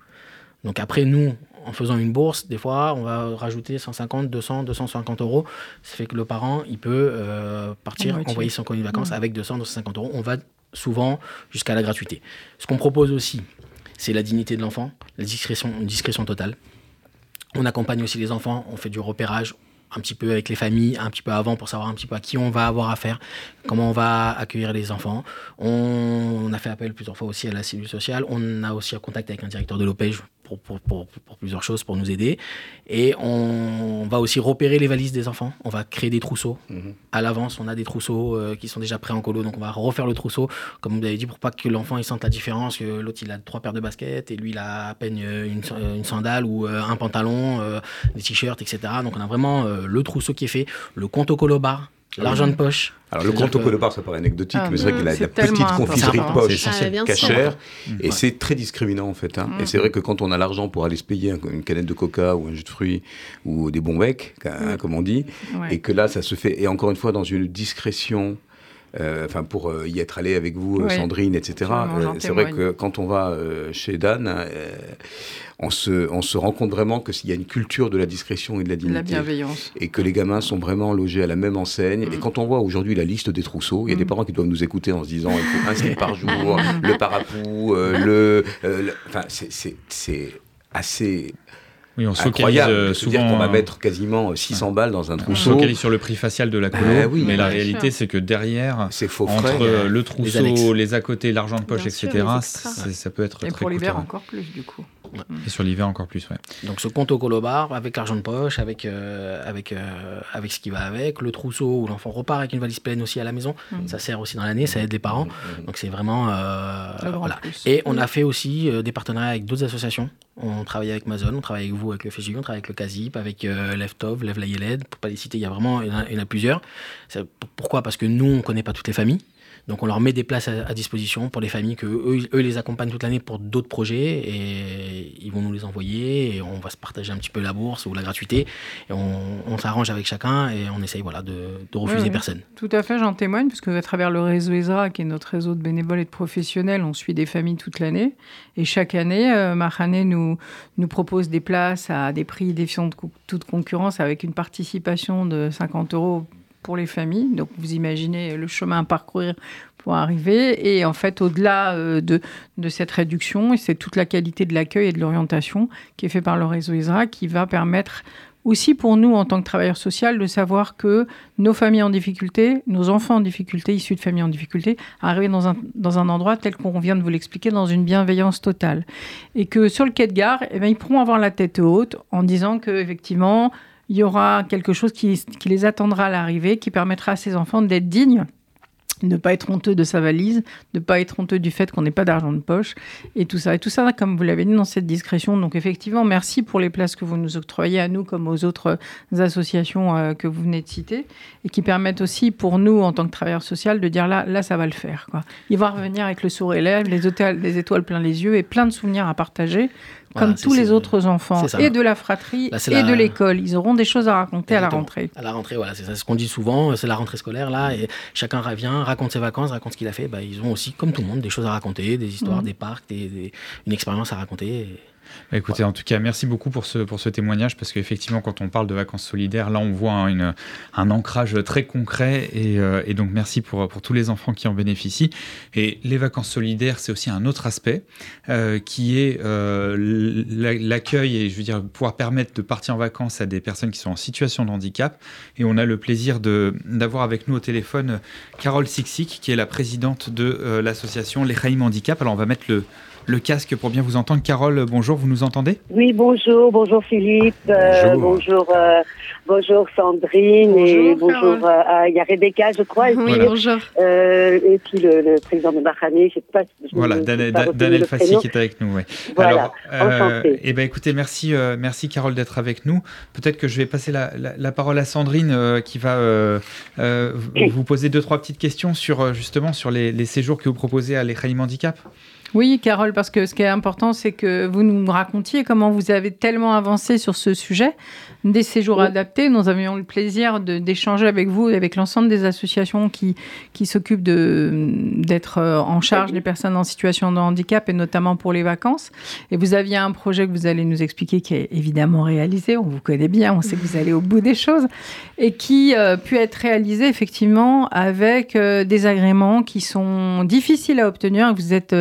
Donc après, nous, en faisant une bourse, des fois, on va rajouter 150, 200, 250 euros. Ça fait que le parent, il peut euh, partir, envoyer son colonie de vacances avec 200, 250 euros. On va souvent jusqu'à la gratuité. Ce qu'on propose aussi, c'est la dignité de l'enfant, la discrétion, une discrétion totale. On accompagne aussi les enfants, on fait du repérage, un petit peu avec les familles, un petit peu avant pour savoir un petit peu à qui on va avoir affaire, comment on va accueillir les enfants. On, a fait appel plusieurs fois aussi à la cellule sociale. On a aussi un contact avec un directeur de l'OPEJ pour, pour, pour, plusieurs choses, pour nous aider. Et on va aussi repérer les valises des enfants. On va créer des trousseaux. Mhm. À l'avance, on a des trousseaux euh, qui sont déjà prêts en colo, donc on va refaire le trousseau, comme vous avez dit, pour pas que l'enfant il sente la différence, que l'autre il a trois paires de baskets et lui il a à peine une, une sandale ou euh, un pantalon, euh, des t-shirts, etc. Donc on a vraiment le trousseau qui est fait, le compte au colo bar L'argent de poche. Alors le compte au colobar, ça paraît anecdotique, ah, mais c'est vrai qu'il a la petite confiserie de poche ah, cachère, et c'est très discriminant en fait. Hein. Et c'est vrai que quand on a l'argent pour aller se payer une canette de coca ou un jus de fruits ou des bons becs, hein, comme on dit, et que là ça se fait, et encore une fois dans une discrétion enfin pour euh, y être allé avec vous, Sandrine, etc. Euh, c'est vrai que quand on va chez Dan, on se, on se rend compte vraiment qu'il y a une culture de la discrétion et de la dignité. La bienveillance. Et que les gamins sont vraiment logés à la même enseigne. Et mm. quand on voit aujourd'hui la liste des trousseaux, il y a des mm. parents qui doivent nous écouter en se disant il faut un slip par jour, [laughs] le parapluie, le, Enfin, c'est assez oui, on se focalise euh, souvent. qu'on va mettre quasiment 600 balles dans un trousseau. On se focalise sur le prix facial de la colo, bah mais la réalité, c'est que derrière, faux entre le trousseau, les, à côté, l'argent de poche, etc., ça peut être Et pour l'hiver encore plus, du coup. Et sur l'hiver encore plus, ouais. Donc ce compte au colobar, avec l'argent de poche, avec, euh, avec, euh, avec ce qui va avec, le trousseau où l'enfant repart avec une valise pleine aussi à la maison, mm. ça sert aussi dans l'année, ça aide les parents. Mm. Donc c'est vraiment... voilà. Et on a fait aussi des partenariats avec d'autres associations on travaille avec Amazon, on travaille avec vous, avec le FSJ, on travaille avec le CASIP, avec euh, Leftov, Lev Layeled, pour pas les citer, il y a vraiment, il y en a, plusieurs. Pourquoi? Parce que nous, on ne connaît pas toutes les familles. Donc on leur met des places à, disposition pour les familles que eux, eux les accompagnent toute l'année pour d'autres projets et ils vont nous les envoyer et on va se partager un petit peu la bourse ou la gratuité et on, s'arrange avec chacun et on essaye voilà de, refuser personne. Tout à fait, j'en témoigne parce que à travers le réseau ESRA qui est notre réseau de bénévoles et de professionnels, on suit des familles toute l'année et chaque année, euh, nous nous propose des places à des prix défiant de toute concurrence avec une participation de 50 euros pour les familles. Donc vous imaginez le chemin à parcourir pour arriver. Et en fait, au-delà euh, de, cette réduction, c'est toute la qualité de l'accueil et de l'orientation qui est fait par le réseau ISRA qui va permettre aussi pour nous, en tant que travailleurs sociaux, de savoir que nos familles en difficulté, nos enfants en difficulté, issus de familles en difficulté, arrivent dans un, endroit tel qu'on vient de vous l'expliquer, dans une bienveillance totale. Et que sur le quai de gare, eh ils pourront avoir la tête haute en disant qu'effectivement, il y aura quelque chose qui, les attendra à l'arrivée, qui permettra à ces enfants d'être dignes de ne pas être honteux de sa valise, de ne pas être honteux du fait qu'on n'ait pas d'argent de poche, et tout ça. Et tout ça, comme vous l'avez dit, dans cette discrétion. Donc effectivement, merci pour les places que vous nous octroyez à nous, comme aux autres associations euh, que vous venez de citer, et qui permettent aussi pour nous, en tant que travailleurs sociaux, de dire là, là, ça va le faire. Quoi. Il va revenir avec le sourire lèvres, les, les étoiles plein les yeux, et plein de souvenirs à partager comme tous les autres enfants, et de la fratrie, et de l'école. Ils auront des choses à raconter à la rentrée. À la rentrée, voilà, c'est ça ce qu'on dit souvent, c'est la rentrée scolaire, là, et chacun revient, raconte ses vacances, raconte ce qu'il a fait. Bah, ils ont aussi, comme tout le monde, des choses à raconter, des histoires, mmh. des parcs, une expérience à raconter. Bah, écoutez, en tout cas, merci beaucoup pour ce, pour ce témoignage, parce qu'effectivement, quand on parle de vacances solidaires, là, on voit une, un ancrage très concret, et, euh, et, donc merci pour, pour tous les enfants qui en bénéficient. Et les vacances solidaires, c'est aussi un autre aspect, euh, qui est euh, l'accueil, et je veux dire, pouvoir permettre de partir en vacances à des personnes qui sont en situation de handicap. Et on a le plaisir d'avoir avec nous au téléphone Carole Sixic, qui est la présidente de l'association Les Handicap. Alors, on va mettre le le casque pour bien vous entendre. Carole, bonjour, vous nous entendez? Oui, bonjour, bonjour Philippe, euh, bonjour, euh, bonjour, Sandrine et bonjour euh, il y a Rebecca, je crois. Et oui, puis, bonjour. et puis le, président de Bahrané, je sais pas. voilà, Daniel Fassi qui est avec nous. Ouais. Voilà, Alors, eh ben, écoutez, merci, merci Carole d'être avec nous. Peut-être que je vais passer la, parole à Sandrine qui va vous poser deux trois petites questions sur justement sur les, séjours que vous proposez à l'Echaim Handicap. Oui, Carole, parce que ce qui est important, c'est que vous nous racontiez comment vous avez tellement avancé sur ce sujet des séjours adaptés. Nous avions le plaisir d'échanger avec vous et avec l'ensemble des associations qui, qui s'occupent d'être euh, en charge des personnes en situation de handicap et notamment pour les vacances. Et vous aviez un projet que vous allez nous expliquer qui est évidemment réalisé. On vous connaît bien, on sait que vous allez au bout des choses et qui a euh, pu être réalisé effectivement avec euh, des agréments qui sont difficiles à obtenir. Vous êtes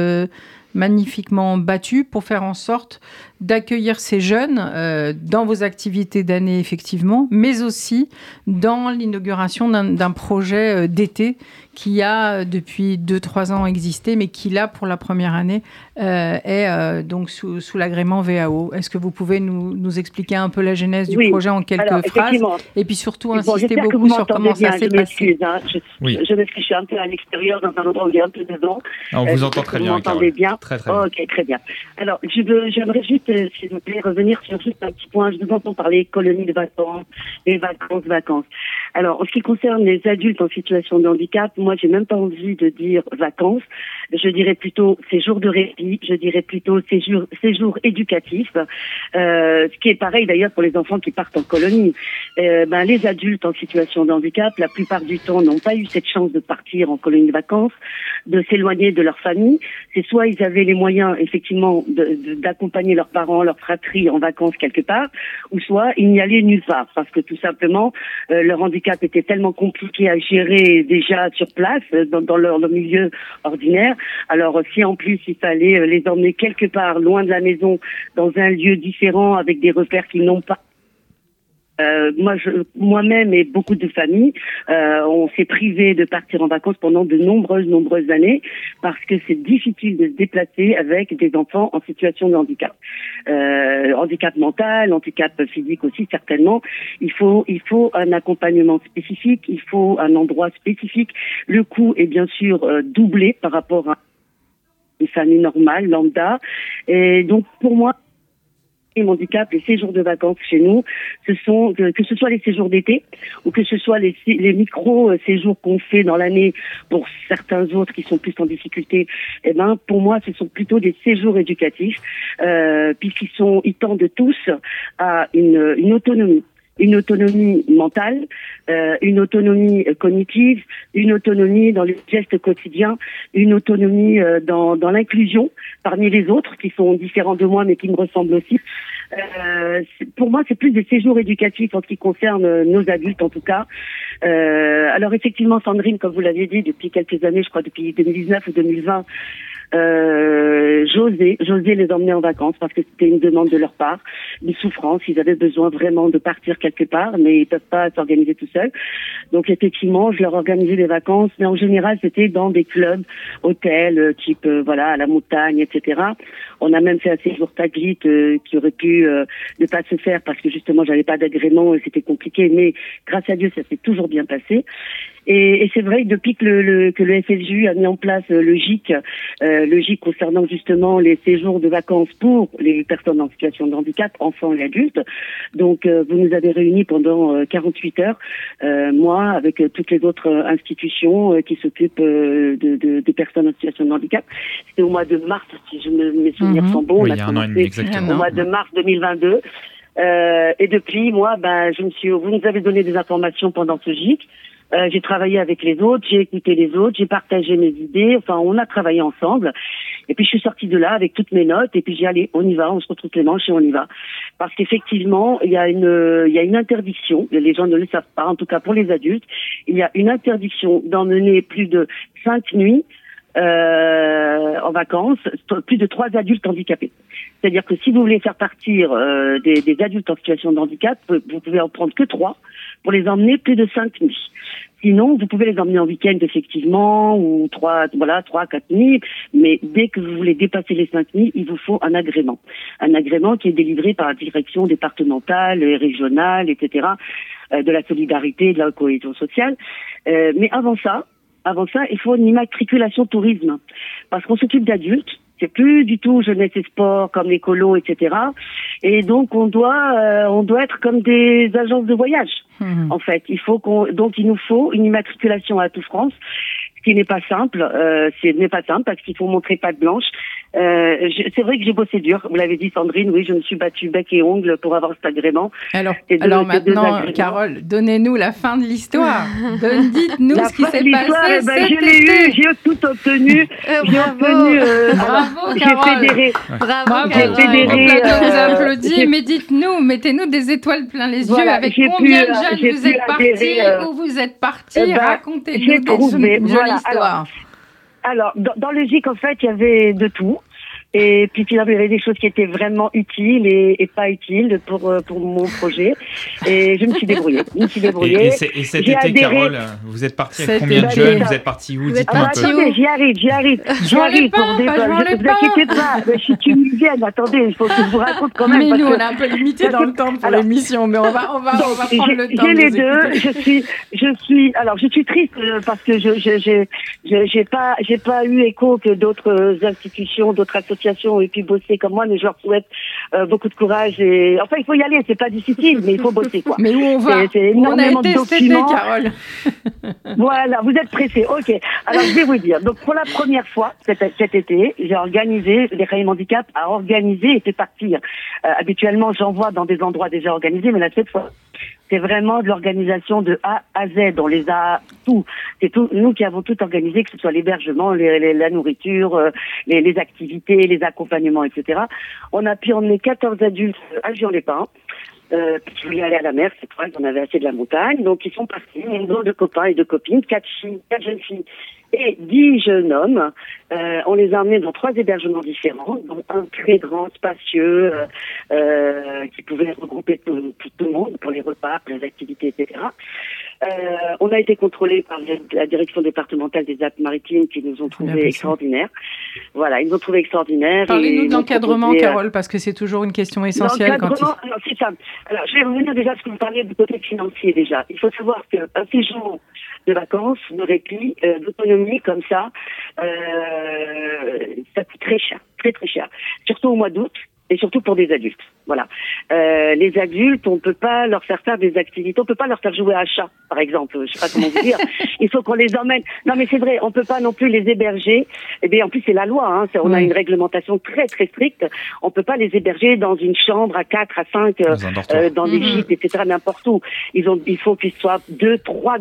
magnifiquement battu pour faire en sorte d'accueillir ces jeunes euh, dans vos activités d'année, effectivement, mais aussi dans l'inauguration d'un projet euh, d'été qui a euh, depuis 2-3 ans existé, mais qui là, pour la première année, est donc sous, sous l'agrément VAO. Est-ce que vous pouvez nous, nous, expliquer un peu la genèse du projet en quelques phrases Et puis surtout insister beaucoup sur comment ça s'est passé. Hein. Je, oui. je, je suis un peu à l'extérieur, dans un endroit où il y a un peu de vent. on vous entend très bien. Vous m'entendez bien Très, très bien. ok, très bien. Alors, j'aimerais juste s'il vous plaît, revenir sur juste un petit point. Je vous entends parler colonies de vacances, les vacances, vacances. Alors, en ce qui concerne les adultes en situation de handicap, moi, j'ai même pas envie de dire vacances. Je dirais plutôt séjour de répit. Je dirais plutôt séjour, séjour éducatif. Euh, ce qui est pareil d'ailleurs pour les enfants qui partent en colonie. Euh, ben, les adultes en situation de handicap, la plupart du temps, n'ont pas eu cette chance de partir en colonie de vacances, de s'éloigner de leur famille. C'est soit ils avaient les moyens, effectivement, d'accompagner leurs parents, leurs fratrie en vacances quelque part, ou soit ils n'y allaient nulle part, parce que tout simplement, euh, leur handicap était tellement compliqué à gérer déjà sur place, euh, dans, leur, milieu ordinaire. Alors si en plus il fallait euh, les emmener quelque part, loin de la maison, dans un lieu différent, avec des repères qu'ils n'ont pas euh, moi, moi-même et beaucoup de familles, euh, on s'est privé de partir en vacances pendant de nombreuses, nombreuses années parce que c'est difficile de se déplacer avec des enfants en situation de handicap, euh, handicap mental, handicap physique aussi certainement. Il faut, il faut un accompagnement spécifique, il faut un endroit spécifique. Le coût est bien sûr euh, doublé par rapport à une famille normale, lambda. Et donc pour moi handicap, les séjours de vacances chez nous, ce sont que, ce soit les séjours d'été ou que ce soit les, les micro séjours qu'on fait dans l'année pour certains autres qui sont plus en difficulté. Eh ben, pour moi, ce sont plutôt des séjours éducatifs euh, puisqu'ils sont, ils tendent tous à une, autonomie une autonomie mentale, euh, une autonomie cognitive, une autonomie dans les gestes quotidiens, une autonomie euh, dans l'inclusion parmi les autres qui sont différents de moi mais qui me ressemblent aussi. Euh, pour moi, c'est plus des séjours éducatifs en ce qui concerne nos adultes en tout cas. Euh, alors effectivement, Sandrine, comme vous l'aviez dit, depuis quelques années, je crois depuis 2019 ou 2020, euh, j'osais, j'osais les emmener en vacances parce que c'était une demande de leur part, une souffrance. Ils avaient besoin vraiment de partir quelque part, mais ils peuvent pas s'organiser tout seuls. Donc effectivement, je leur organisais des vacances, mais en général, c'était dans des clubs, hôtels, euh, type euh, voilà à la montagne, etc. On a même fait un séjour Taglit euh, qui aurait pu ne pas se faire parce que justement, j'avais pas d'agrément et c'était compliqué. Mais grâce à Dieu, ça s'est toujours bien passé. Et, et c'est vrai que depuis que le, que le FSU a mis en place le euh, le GIC concernant justement les séjours de vacances pour les personnes en situation de handicap, enfants et adultes, donc euh, vous nous avez réunis pendant 48 euh, heures, euh, moi avec toutes les autres institutions qui s'occupent de, de, des personnes en situation de handicap. C'était au mois de mars, si je me, mes souvenirs sont bons. Oui, il y a un an et demi exactement. Au mois de mars 2022. Euh, et depuis, moi, ben, je me suis, vous nous avez donné des informations pendant ce GIC. Euh, j'ai travaillé avec les autres, j'ai écouté les autres, j'ai partagé mes idées. Enfin, on a travaillé ensemble. Et puis je suis sortie de là avec toutes mes notes. Et puis j'ai allé, on y va, on se retrouve les manches et on y va. Parce qu'effectivement, il y a une, il y a une interdiction. Les gens ne le savent pas, en tout cas pour les adultes, il y a une interdiction d'emmener plus de cinq nuits euh, en vacances, plus de trois adultes handicapés. C'est-à-dire que si vous voulez faire partir euh, des, des, adultes en situation de handicap, vous pouvez en prendre que trois pour les emmener plus de cinq nuits. Sinon, vous pouvez les emmener en week-end effectivement, ou trois, voilà, trois, quatre nuits. Mais dès que vous voulez dépasser les cinq nuits, il vous faut un agrément, un agrément qui est délivré par la direction départementale, régionale, etc., euh, de la solidarité, de la cohésion sociale. Euh, mais avant ça, avant ça, il faut une immatriculation tourisme, parce qu'on s'occupe d'adultes c'est plus du tout jeunesse et sport comme l'écolo, etc. Et donc on doit, euh, on doit être comme des agences de voyage. Mhm. En fait, il faut qu'on, donc il nous faut une immatriculation à tout France ce qui n'est pas simple. Euh, ce n'est pas simple parce qu'il faut montrer patte blanche. Euh, c'est vrai que j'ai bossé dur. Vous l'avez dit, Sandrine. Oui, je me suis battue bec et ongle pour avoir cet agrément. Alors, alors maintenant, Carole, donnez-nous la fin de l'histoire. [laughs] Dites-nous ce qui s'est passé. Ben, je l'ai eu. J'ai tout obtenu. Euh, j'ai obtenu. Euh, [laughs] bravo, Carole. Fédéré, bravo, Carole. Fédéré, vous applaudit. Mais dites-nous, mettez-nous des étoiles plein les yeux. avec combien de jeunes vous êtes partis Où vous êtes partis eh Racontez-nous des voilà. Alors, dans, dans le GIC, en fait, il y avait de tout. Et puis finalement, il y avait des choses qui étaient vraiment utiles et, et pas utiles pour, euh, pour mon projet. Et je me suis débrouillée. Je me suis débrouillée. Et, et, cet été, Carole, vous êtes partie avec combien de jeunes? Vous êtes partie où? Dites-moi un peu. J'y arrive, j'y arrive. J'y arrive pour des Ne vous inquiétez pas. Je suis tunisienne. Attendez, il faut que je vous raconte quand même. Mais nous, on est un peu limité dans le temps pour l'émission, mais on va, on va, on va prendre le temps. J'ai les deux. Je suis, je suis, alors, je suis triste euh, parce que je, je, j'ai pas, j'ai pas eu écho que d'autres institutions, d'autres associations et puis bosser comme moi, mais je leur souhaite euh, beaucoup de courage. Et enfin, il faut y aller. C'est pas difficile, mais il faut bosser quoi. [laughs] Mais où on va c'est, On a été Carole. [laughs] [laughs] voilà, vous êtes pressés. Ok. Alors je vais vous dire. Donc pour la première fois cet, cet été, j'ai organisé les Rayons Handicap à organiser et fait partir. Euh, habituellement, j'envoie dans des endroits déjà organisés, mais là cette fois, c'est vraiment de l'organisation de A à Z. On les a tout. C'est tout. Nous qui avons tout organisé, que ce soit l'hébergement, la nourriture, euh, les, activités, les accompagnements, etc. On a pu emmener 14 adultes à Gion-les-Pins. Euh, qui voulaient aller à la mer, c'est vrai, ils en avaient assez de la montagne, donc ils sont partis, une bande de copains et de copines, quatre filles, quatre jeunes filles et dix jeunes hommes. Euh, on les a emmenés dans trois hébergements différents, dont un très grand, spacieux, euh, euh qui pouvait regrouper tout, tout, le monde pour les repas, pour les activités, etc. Euh, on a été contrôlés par la direction départementale des Alpes-Maritimes qui nous ont trouvé extraordinaires. Voilà, ils nous ont trouvé extraordinaires. Parlez-nous de l'encadrement, euh, Carole, parce que c'est toujours une question essentielle. L'encadrement, c'est ça. Alors, je vais revenir déjà à ce que vous parliez du côté financier déjà. Il faut savoir qu'un séjour de vacances, de répit, euh, d'autonomie comme ça, euh, ça coûte très cher, très très cher. Surtout au mois d'août et surtout pour des adultes. Voilà. Euh, les adultes, on peut pas leur faire faire des activités, on peut pas leur faire jouer à chat, par exemple. Je sais pas comment vous dire. [laughs] Il faut qu'on les emmène. Non, mais c'est vrai, on peut pas non plus les héberger. Eh bien, en plus, c'est la loi. Hein. On a une réglementation très très stricte. On peut pas les héberger dans une chambre à quatre, à cinq, euh, dans, des mm-hmm. gîtes, etc. N'importe où. Ils ont, il faut qu'ils soient deux, trois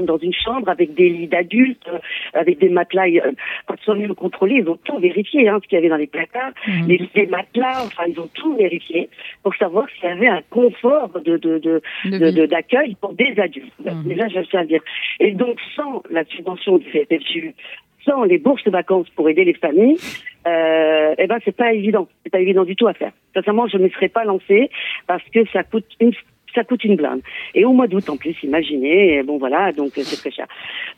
dans une chambre avec des lits d'adultes, euh, avec des matelas. Euh, quand ils sont venus le contrôler, ils ont tout vérifié, hein, ce qu'il y avait dans les placards, mhm. les, matelas, enfin, ils ont tout vérifié pour savoir s'il y avait un confort de, de, de, d'accueil pour des adultes. Mhm. Déjà, je tiens à dire. Et donc, sans la subvention du FFU, sans les bourses de vacances pour aider les familles, euh, eh ben c'est pas évident, c'est pas évident du tout à faire. Sincèrement, je ne me serais pas lancée parce que ça coûte une ça coûte une blinde. Et au mois d'août en plus, imaginez, bon voilà, donc c'est très cher.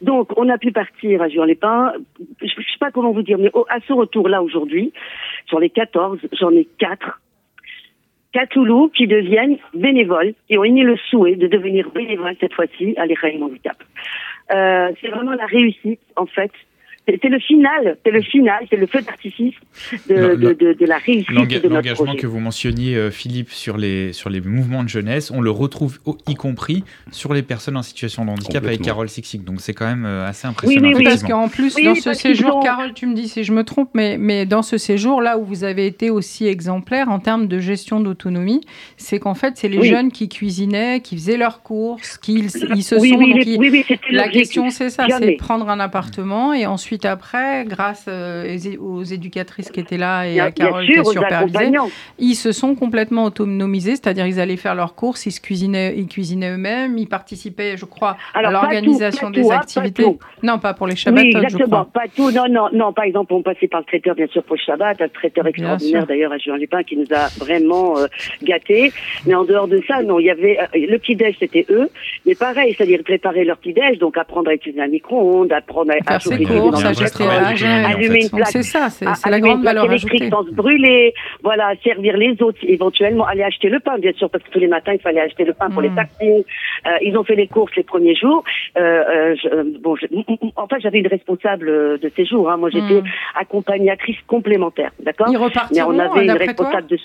Donc on a pu partir à Juan-les-Pins, je sais pas comment vous dire, mais à ce retour-là aujourd'hui, sur les 14, j'en ai 4 quatre loulous qui deviennent bénévoles, qui ont émis le souhait de devenir bénévoles cette fois-ci à l'École Handicap. Euh, c'est vraiment la réussite, en fait, c'est le final, c'est le final, c'est le feu d'artifice de, de, de, de, la réussite de notre L'engagement que vous mentionniez, euh, Philippe, sur les, sur les mouvements de jeunesse, on le retrouve y compris sur les personnes en situation de handicap avec Carole Sixic. Donc c'est quand même euh, assez impressionnant. Oui, oui, parce qu'en plus, dans ce séjour, Carole, tu me dis si je me trompe, mais, mais dans ce séjour, là où vous avez été aussi exemplaire en termes de gestion d'autonomie, c'est qu'en fait, c'est les jeunes qui cuisinaient, qui faisaient leurs courses, qui ils, se sont... Oui, la question, c'est ça, c'est prendre un appartement et ensuite après, grâce euh, aux éducatrices qui étaient là et à Carole qui a supervisé, ils se sont complètement autonomisés, c'est-à-dire ils allaient faire leurs courses, ils se cuisinaient, ils cuisinaient eux-mêmes, ils participaient, je crois, à l'organisation des hein, activités. non, pas pour les Shabbats, oui, exactement, pas tout. Non, non, non. Par exemple, on passait par le traiteur, bien sûr, pour le Shabbat, un traiteur extraordinaire d'ailleurs à Julien Lupin qui nous a vraiment euh, gâtés. Mais en dehors de ça, non, il y avait euh, le petit déj, c'était eux. Mais pareil, c'est-à-dire préparer leur petit déj, donc apprendre à utiliser un micro-ondes, apprendre à, faire ses courses, allumer une plaque. C'est ça, c'est la grande valeur ajoutée. sans se brûler, voilà, servir les autres, éventuellement aller acheter le pain, bien sûr, parce que tous les matins, il fallait acheter le pain pour les hmm. taxis. Euh, ils ont fait les courses les premiers jours. Euh, euh, bon, en fait, j'avais une responsable de ces jours. Hein. Moi, j'étais hmm. accompagnatrice complémentaire, d'accord Mais on avait une responsable de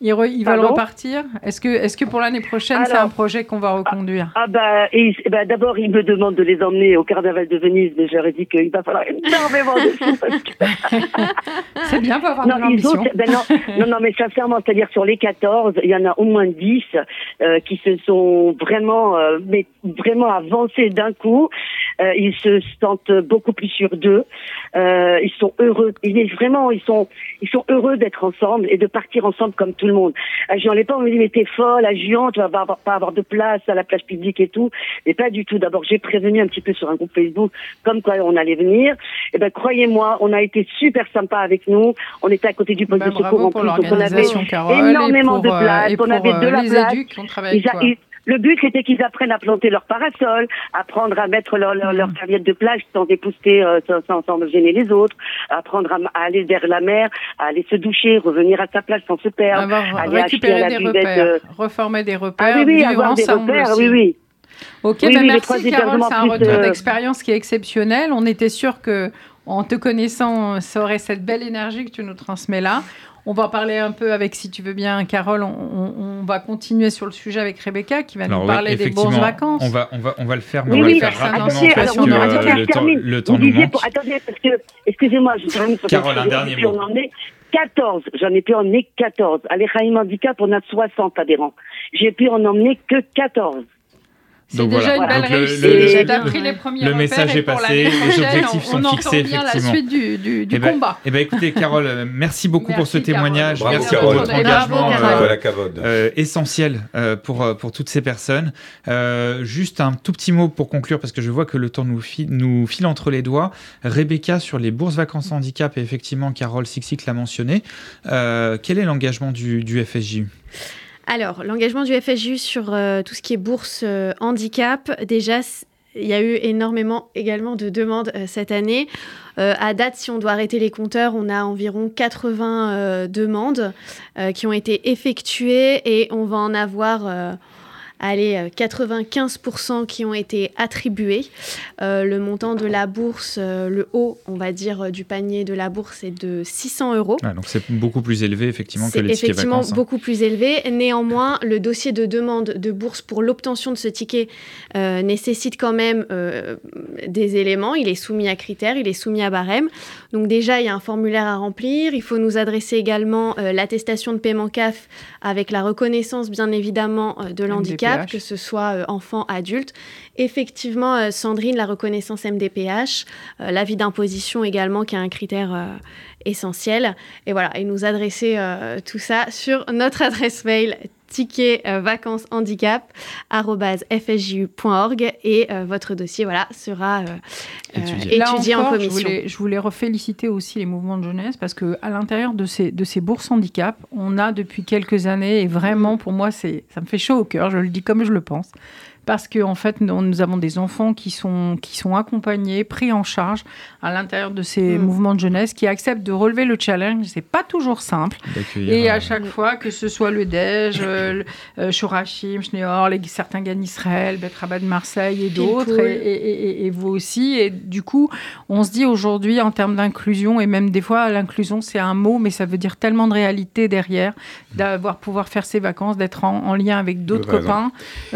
Ils, veulent repartir Est-ce que, est que pour l'année prochaine, c'est un projet qu'on va reconduire? Ah, bah, et, bah d'abord, ils me demandent de les emmener au Carnaval de Venise, mais j'aurais dit qu'il va falloir énormément de sous. [laughs] c'est bien pour avoir non, de ben non, non, non, mais sincèrement, c'est-à-dire sur les 14, il y en a au moins 10 euh, qui se sont vraiment, euh, mais vraiment avancés d'un coup. Euh, ils se sentent beaucoup plus sûrs d'eux. Euh, ils sont heureux. Ils vraiment, ils sont, ils sont heureux d'être ensemble et de partir ensemble comme tout le monde. À Juan pas on me dit mais t'es folle, à Juan, tu vas pas avoir, pas avoir de place à la plage publique et tout. Mais pas du tout. D'abord, j'ai prévenu un petit peu sur un groupe Facebook comme quoi on allait venir. Et eh ben croyez-moi, on a été super sympa avec nous. On était à côté du poste de secours en plus, donc on avait énormément de place. on avait de la euh, place. Le but, c'était qu'ils apprennent à planter leur parasol, apprendre à mettre leur, leur, leur serviette de plage sans dépousser, euh, sans, sans, gêner les autres, apprendre à, aller vers la mer, à aller se doucher, revenir à sa plage sans se perdre, avoir, aller récupérer des repères, euh, reformer des repères, ah, oui, oui, avoir des repères, oui, oui. Ok, oui, ben merci Carole, c'est un retour d'expérience qui est exceptionnel. On était sûr que, en te connaissant, ça aurait cette belle énergie que tu nous transmets là. On va parler un peu avec, si tu veux bien, Carole, on, va continuer sur le sujet avec Rebecca qui va nous parler des bourses vacances. On va, on, va, on va le faire, mais on va le faire rapidement parce que euh, le, temps, le temps nous manque. attendez, parce que, excusez-moi, je termine sur Carole, un dernier mot. 14, j'en ai pu en emmener 14. À l'Echaïm Handicap, on a 60 adhérents. J'ai pu en emmener que 14. C'est déjà une belle réussite. Le, pris les premiers le message est passé, les objectifs sont fixés, effectivement. la suite du, du, du eh ben, combat. Eh ben, écoutez, Carole, euh, merci beaucoup pour ce témoignage. Bravo, merci Carole. pour votre engagement euh, euh, essentiel euh, pour, pour toutes ces personnes. Euh, juste un tout petit mot pour conclure, parce que je vois que le temps nous, file, nous file entre les doigts. Rebecca, sur les bourses vacances handicap, et effectivement, Carole Sixic l'a mentionné. quel est l'engagement du, du FSJU alors, l'engagement du FSJU sur euh, tout ce qui est bourse euh, handicap, déjà, il y a eu énormément également de demandes euh, cette année. à date, si on doit arrêter les compteurs, on a environ 80 demandes qui ont été effectuées et on va en avoir allez, 95% euh, qui ont été attribués. Euh, le montant de la bourse, euh, le haut, on va dire, du panier de la bourse est de 600 euros. Ah, donc c'est beaucoup plus élevé, effectivement, que les tickets effectivement vacances. Hein. beaucoup plus élevé. Néanmoins, le dossier de demande de bourse pour l'obtention de ce ticket nécessite quand même des éléments. Il est soumis à critères, il est soumis à barème. Donc déjà, il y a un formulaire à remplir. Il faut nous adresser également l'attestation de paiement CAF avec la reconnaissance, bien évidemment, de l'handicap que ce soit euh, enfant, adulte. Effectivement, euh, Sandrine, la reconnaissance MDPH, euh, l'avis d'imposition également, qui est un critère essentiel. Et voilà, et nous adresser tout ça sur notre adresse mail ticket vacances handicap fsju.org et votre dossier voilà sera étudié, en commission. Je voulais, je voulais reféliciter aussi les mouvements de jeunesse parce que à l'intérieur de ces de ces bourses handicap, on a depuis quelques années et vraiment pour moi c'est ça me fait chaud au cœur, je le dis comme je le pense parce qu'en en fait, nous, avons des enfants qui sont, qui sont accompagnés, pris en charge à l'intérieur de ces mm. mouvements de jeunesse, qui acceptent de relever le challenge. C'est pas toujours simple. Et à euh, chaque fois, que ce soit le DEJ, euh, euh, Shorachim, Schneor, les, certains gagnent Israël, Betrabat de Marseille et d'autres, et, et, vous aussi. Et du coup, on se dit aujourd'hui, en termes d'inclusion, et même des fois, l'inclusion, c'est un mot, mais ça veut dire tellement de réalité derrière, d'avoir pouvoir faire ses vacances, d'être en, en, lien avec d'autres copains,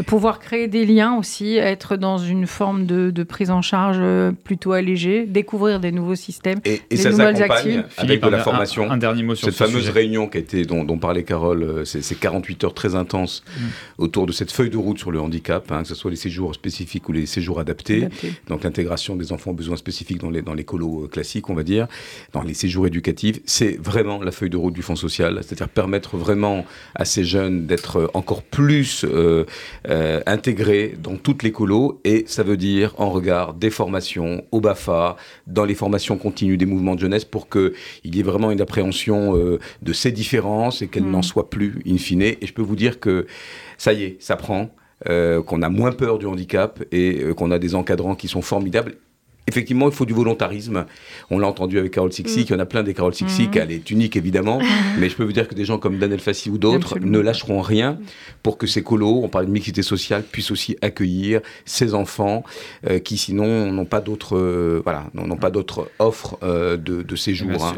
pouvoir créer des liens aussi, être dans une forme de, prise en charge euh, plutôt allégée, découvrir des nouveaux systèmes, et, et des ça nouvelles actions. Avec de la formation. Un, dernier mot sur cette fameuse réunion qui a été, dont, parlait Carole, euh, ces 48 heures très intenses mm. autour de cette feuille de route sur le handicap, hein, que ce soit les séjours spécifiques ou les séjours adaptés, donc l'intégration des enfants aux besoins spécifiques dans les, dans les colos euh, classiques, on va dire, dans les séjours éducatifs, c'est vraiment la feuille de route du Fonds social, c'est-à-dire permettre vraiment à ces jeunes d'être encore plus intégrés dans toutes les colos et ça veut dire en regard des formations au BAFA, dans les formations continues des mouvements de jeunesse pour qu'il y ait vraiment une appréhension euh, de ces différences et qu'elles mm. n'en soient plus in fine. Et je peux vous dire que ça y est, ça prend. Euh, qu'on a moins peur du handicap et euh, qu'on a des encadrants qui sont formidables effectivement, il faut du volontarisme. On l'a entendu avec Carole Sixik, mm. il y en a plein des Carole Sixik, mm. elle est unique évidemment, [laughs] mais je peux vous dire que des gens comme Daniel Fassi ou d'autres ne lâcheront rien pour que ces colos, on parle de mixité sociale, puissent aussi accueillir ces enfants euh, qui sinon n'ont pas d'autres euh, voilà, n'ont pas d'autres offres euh, de, de, séjour. Hein.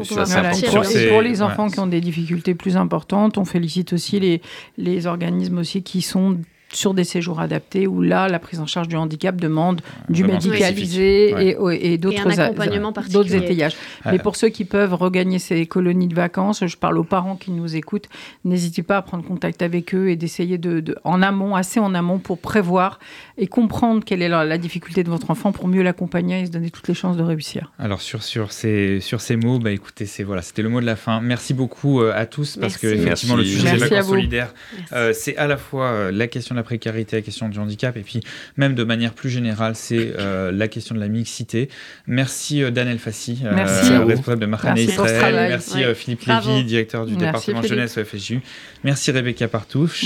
pour, les enfants qui ont des difficultés plus importantes, on félicite aussi les, les organismes aussi qui sont sur des séjours adaptés où là, la prise en charge du handicap demande du médicalisé et, et d'autres étayages. Mais pour ceux qui peuvent regagner ces colonies de vacances, je parle aux parents qui nous écoutent, n'hésitez pas à prendre contact avec eux et d'essayer de, en amont, assez en amont, pour prévoir et comprendre quelle est la, difficulté de votre enfant pour mieux l'accompagner et se donner toutes les chances de réussir. Alors sur, sur, ces, sur ces mots, bah, écoutez, c'est voilà, c'était le mot de la fin. Merci beaucoup euh, à tous parce que effectivement le sujet des vacances solidaires, euh, c'est à la fois euh, la question de la précarité, la question du handicap, et puis même de manière plus générale, c'est euh, la question de la mixité. Merci euh, Daniel Fassi, euh, responsable de Mahane Israël. Merci Philippe Lévy, directeur du département jeunesse au FSJU. Merci Rebecca Partouche.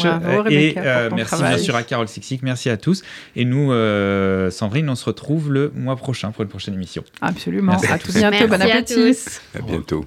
et merci bien sûr à Carole Sixic. Merci à tous. Et nous, Sandrine, on se retrouve le mois prochain pour une prochaine émission. Absolument. à, tout bientôt. Bon appétit. À bientôt.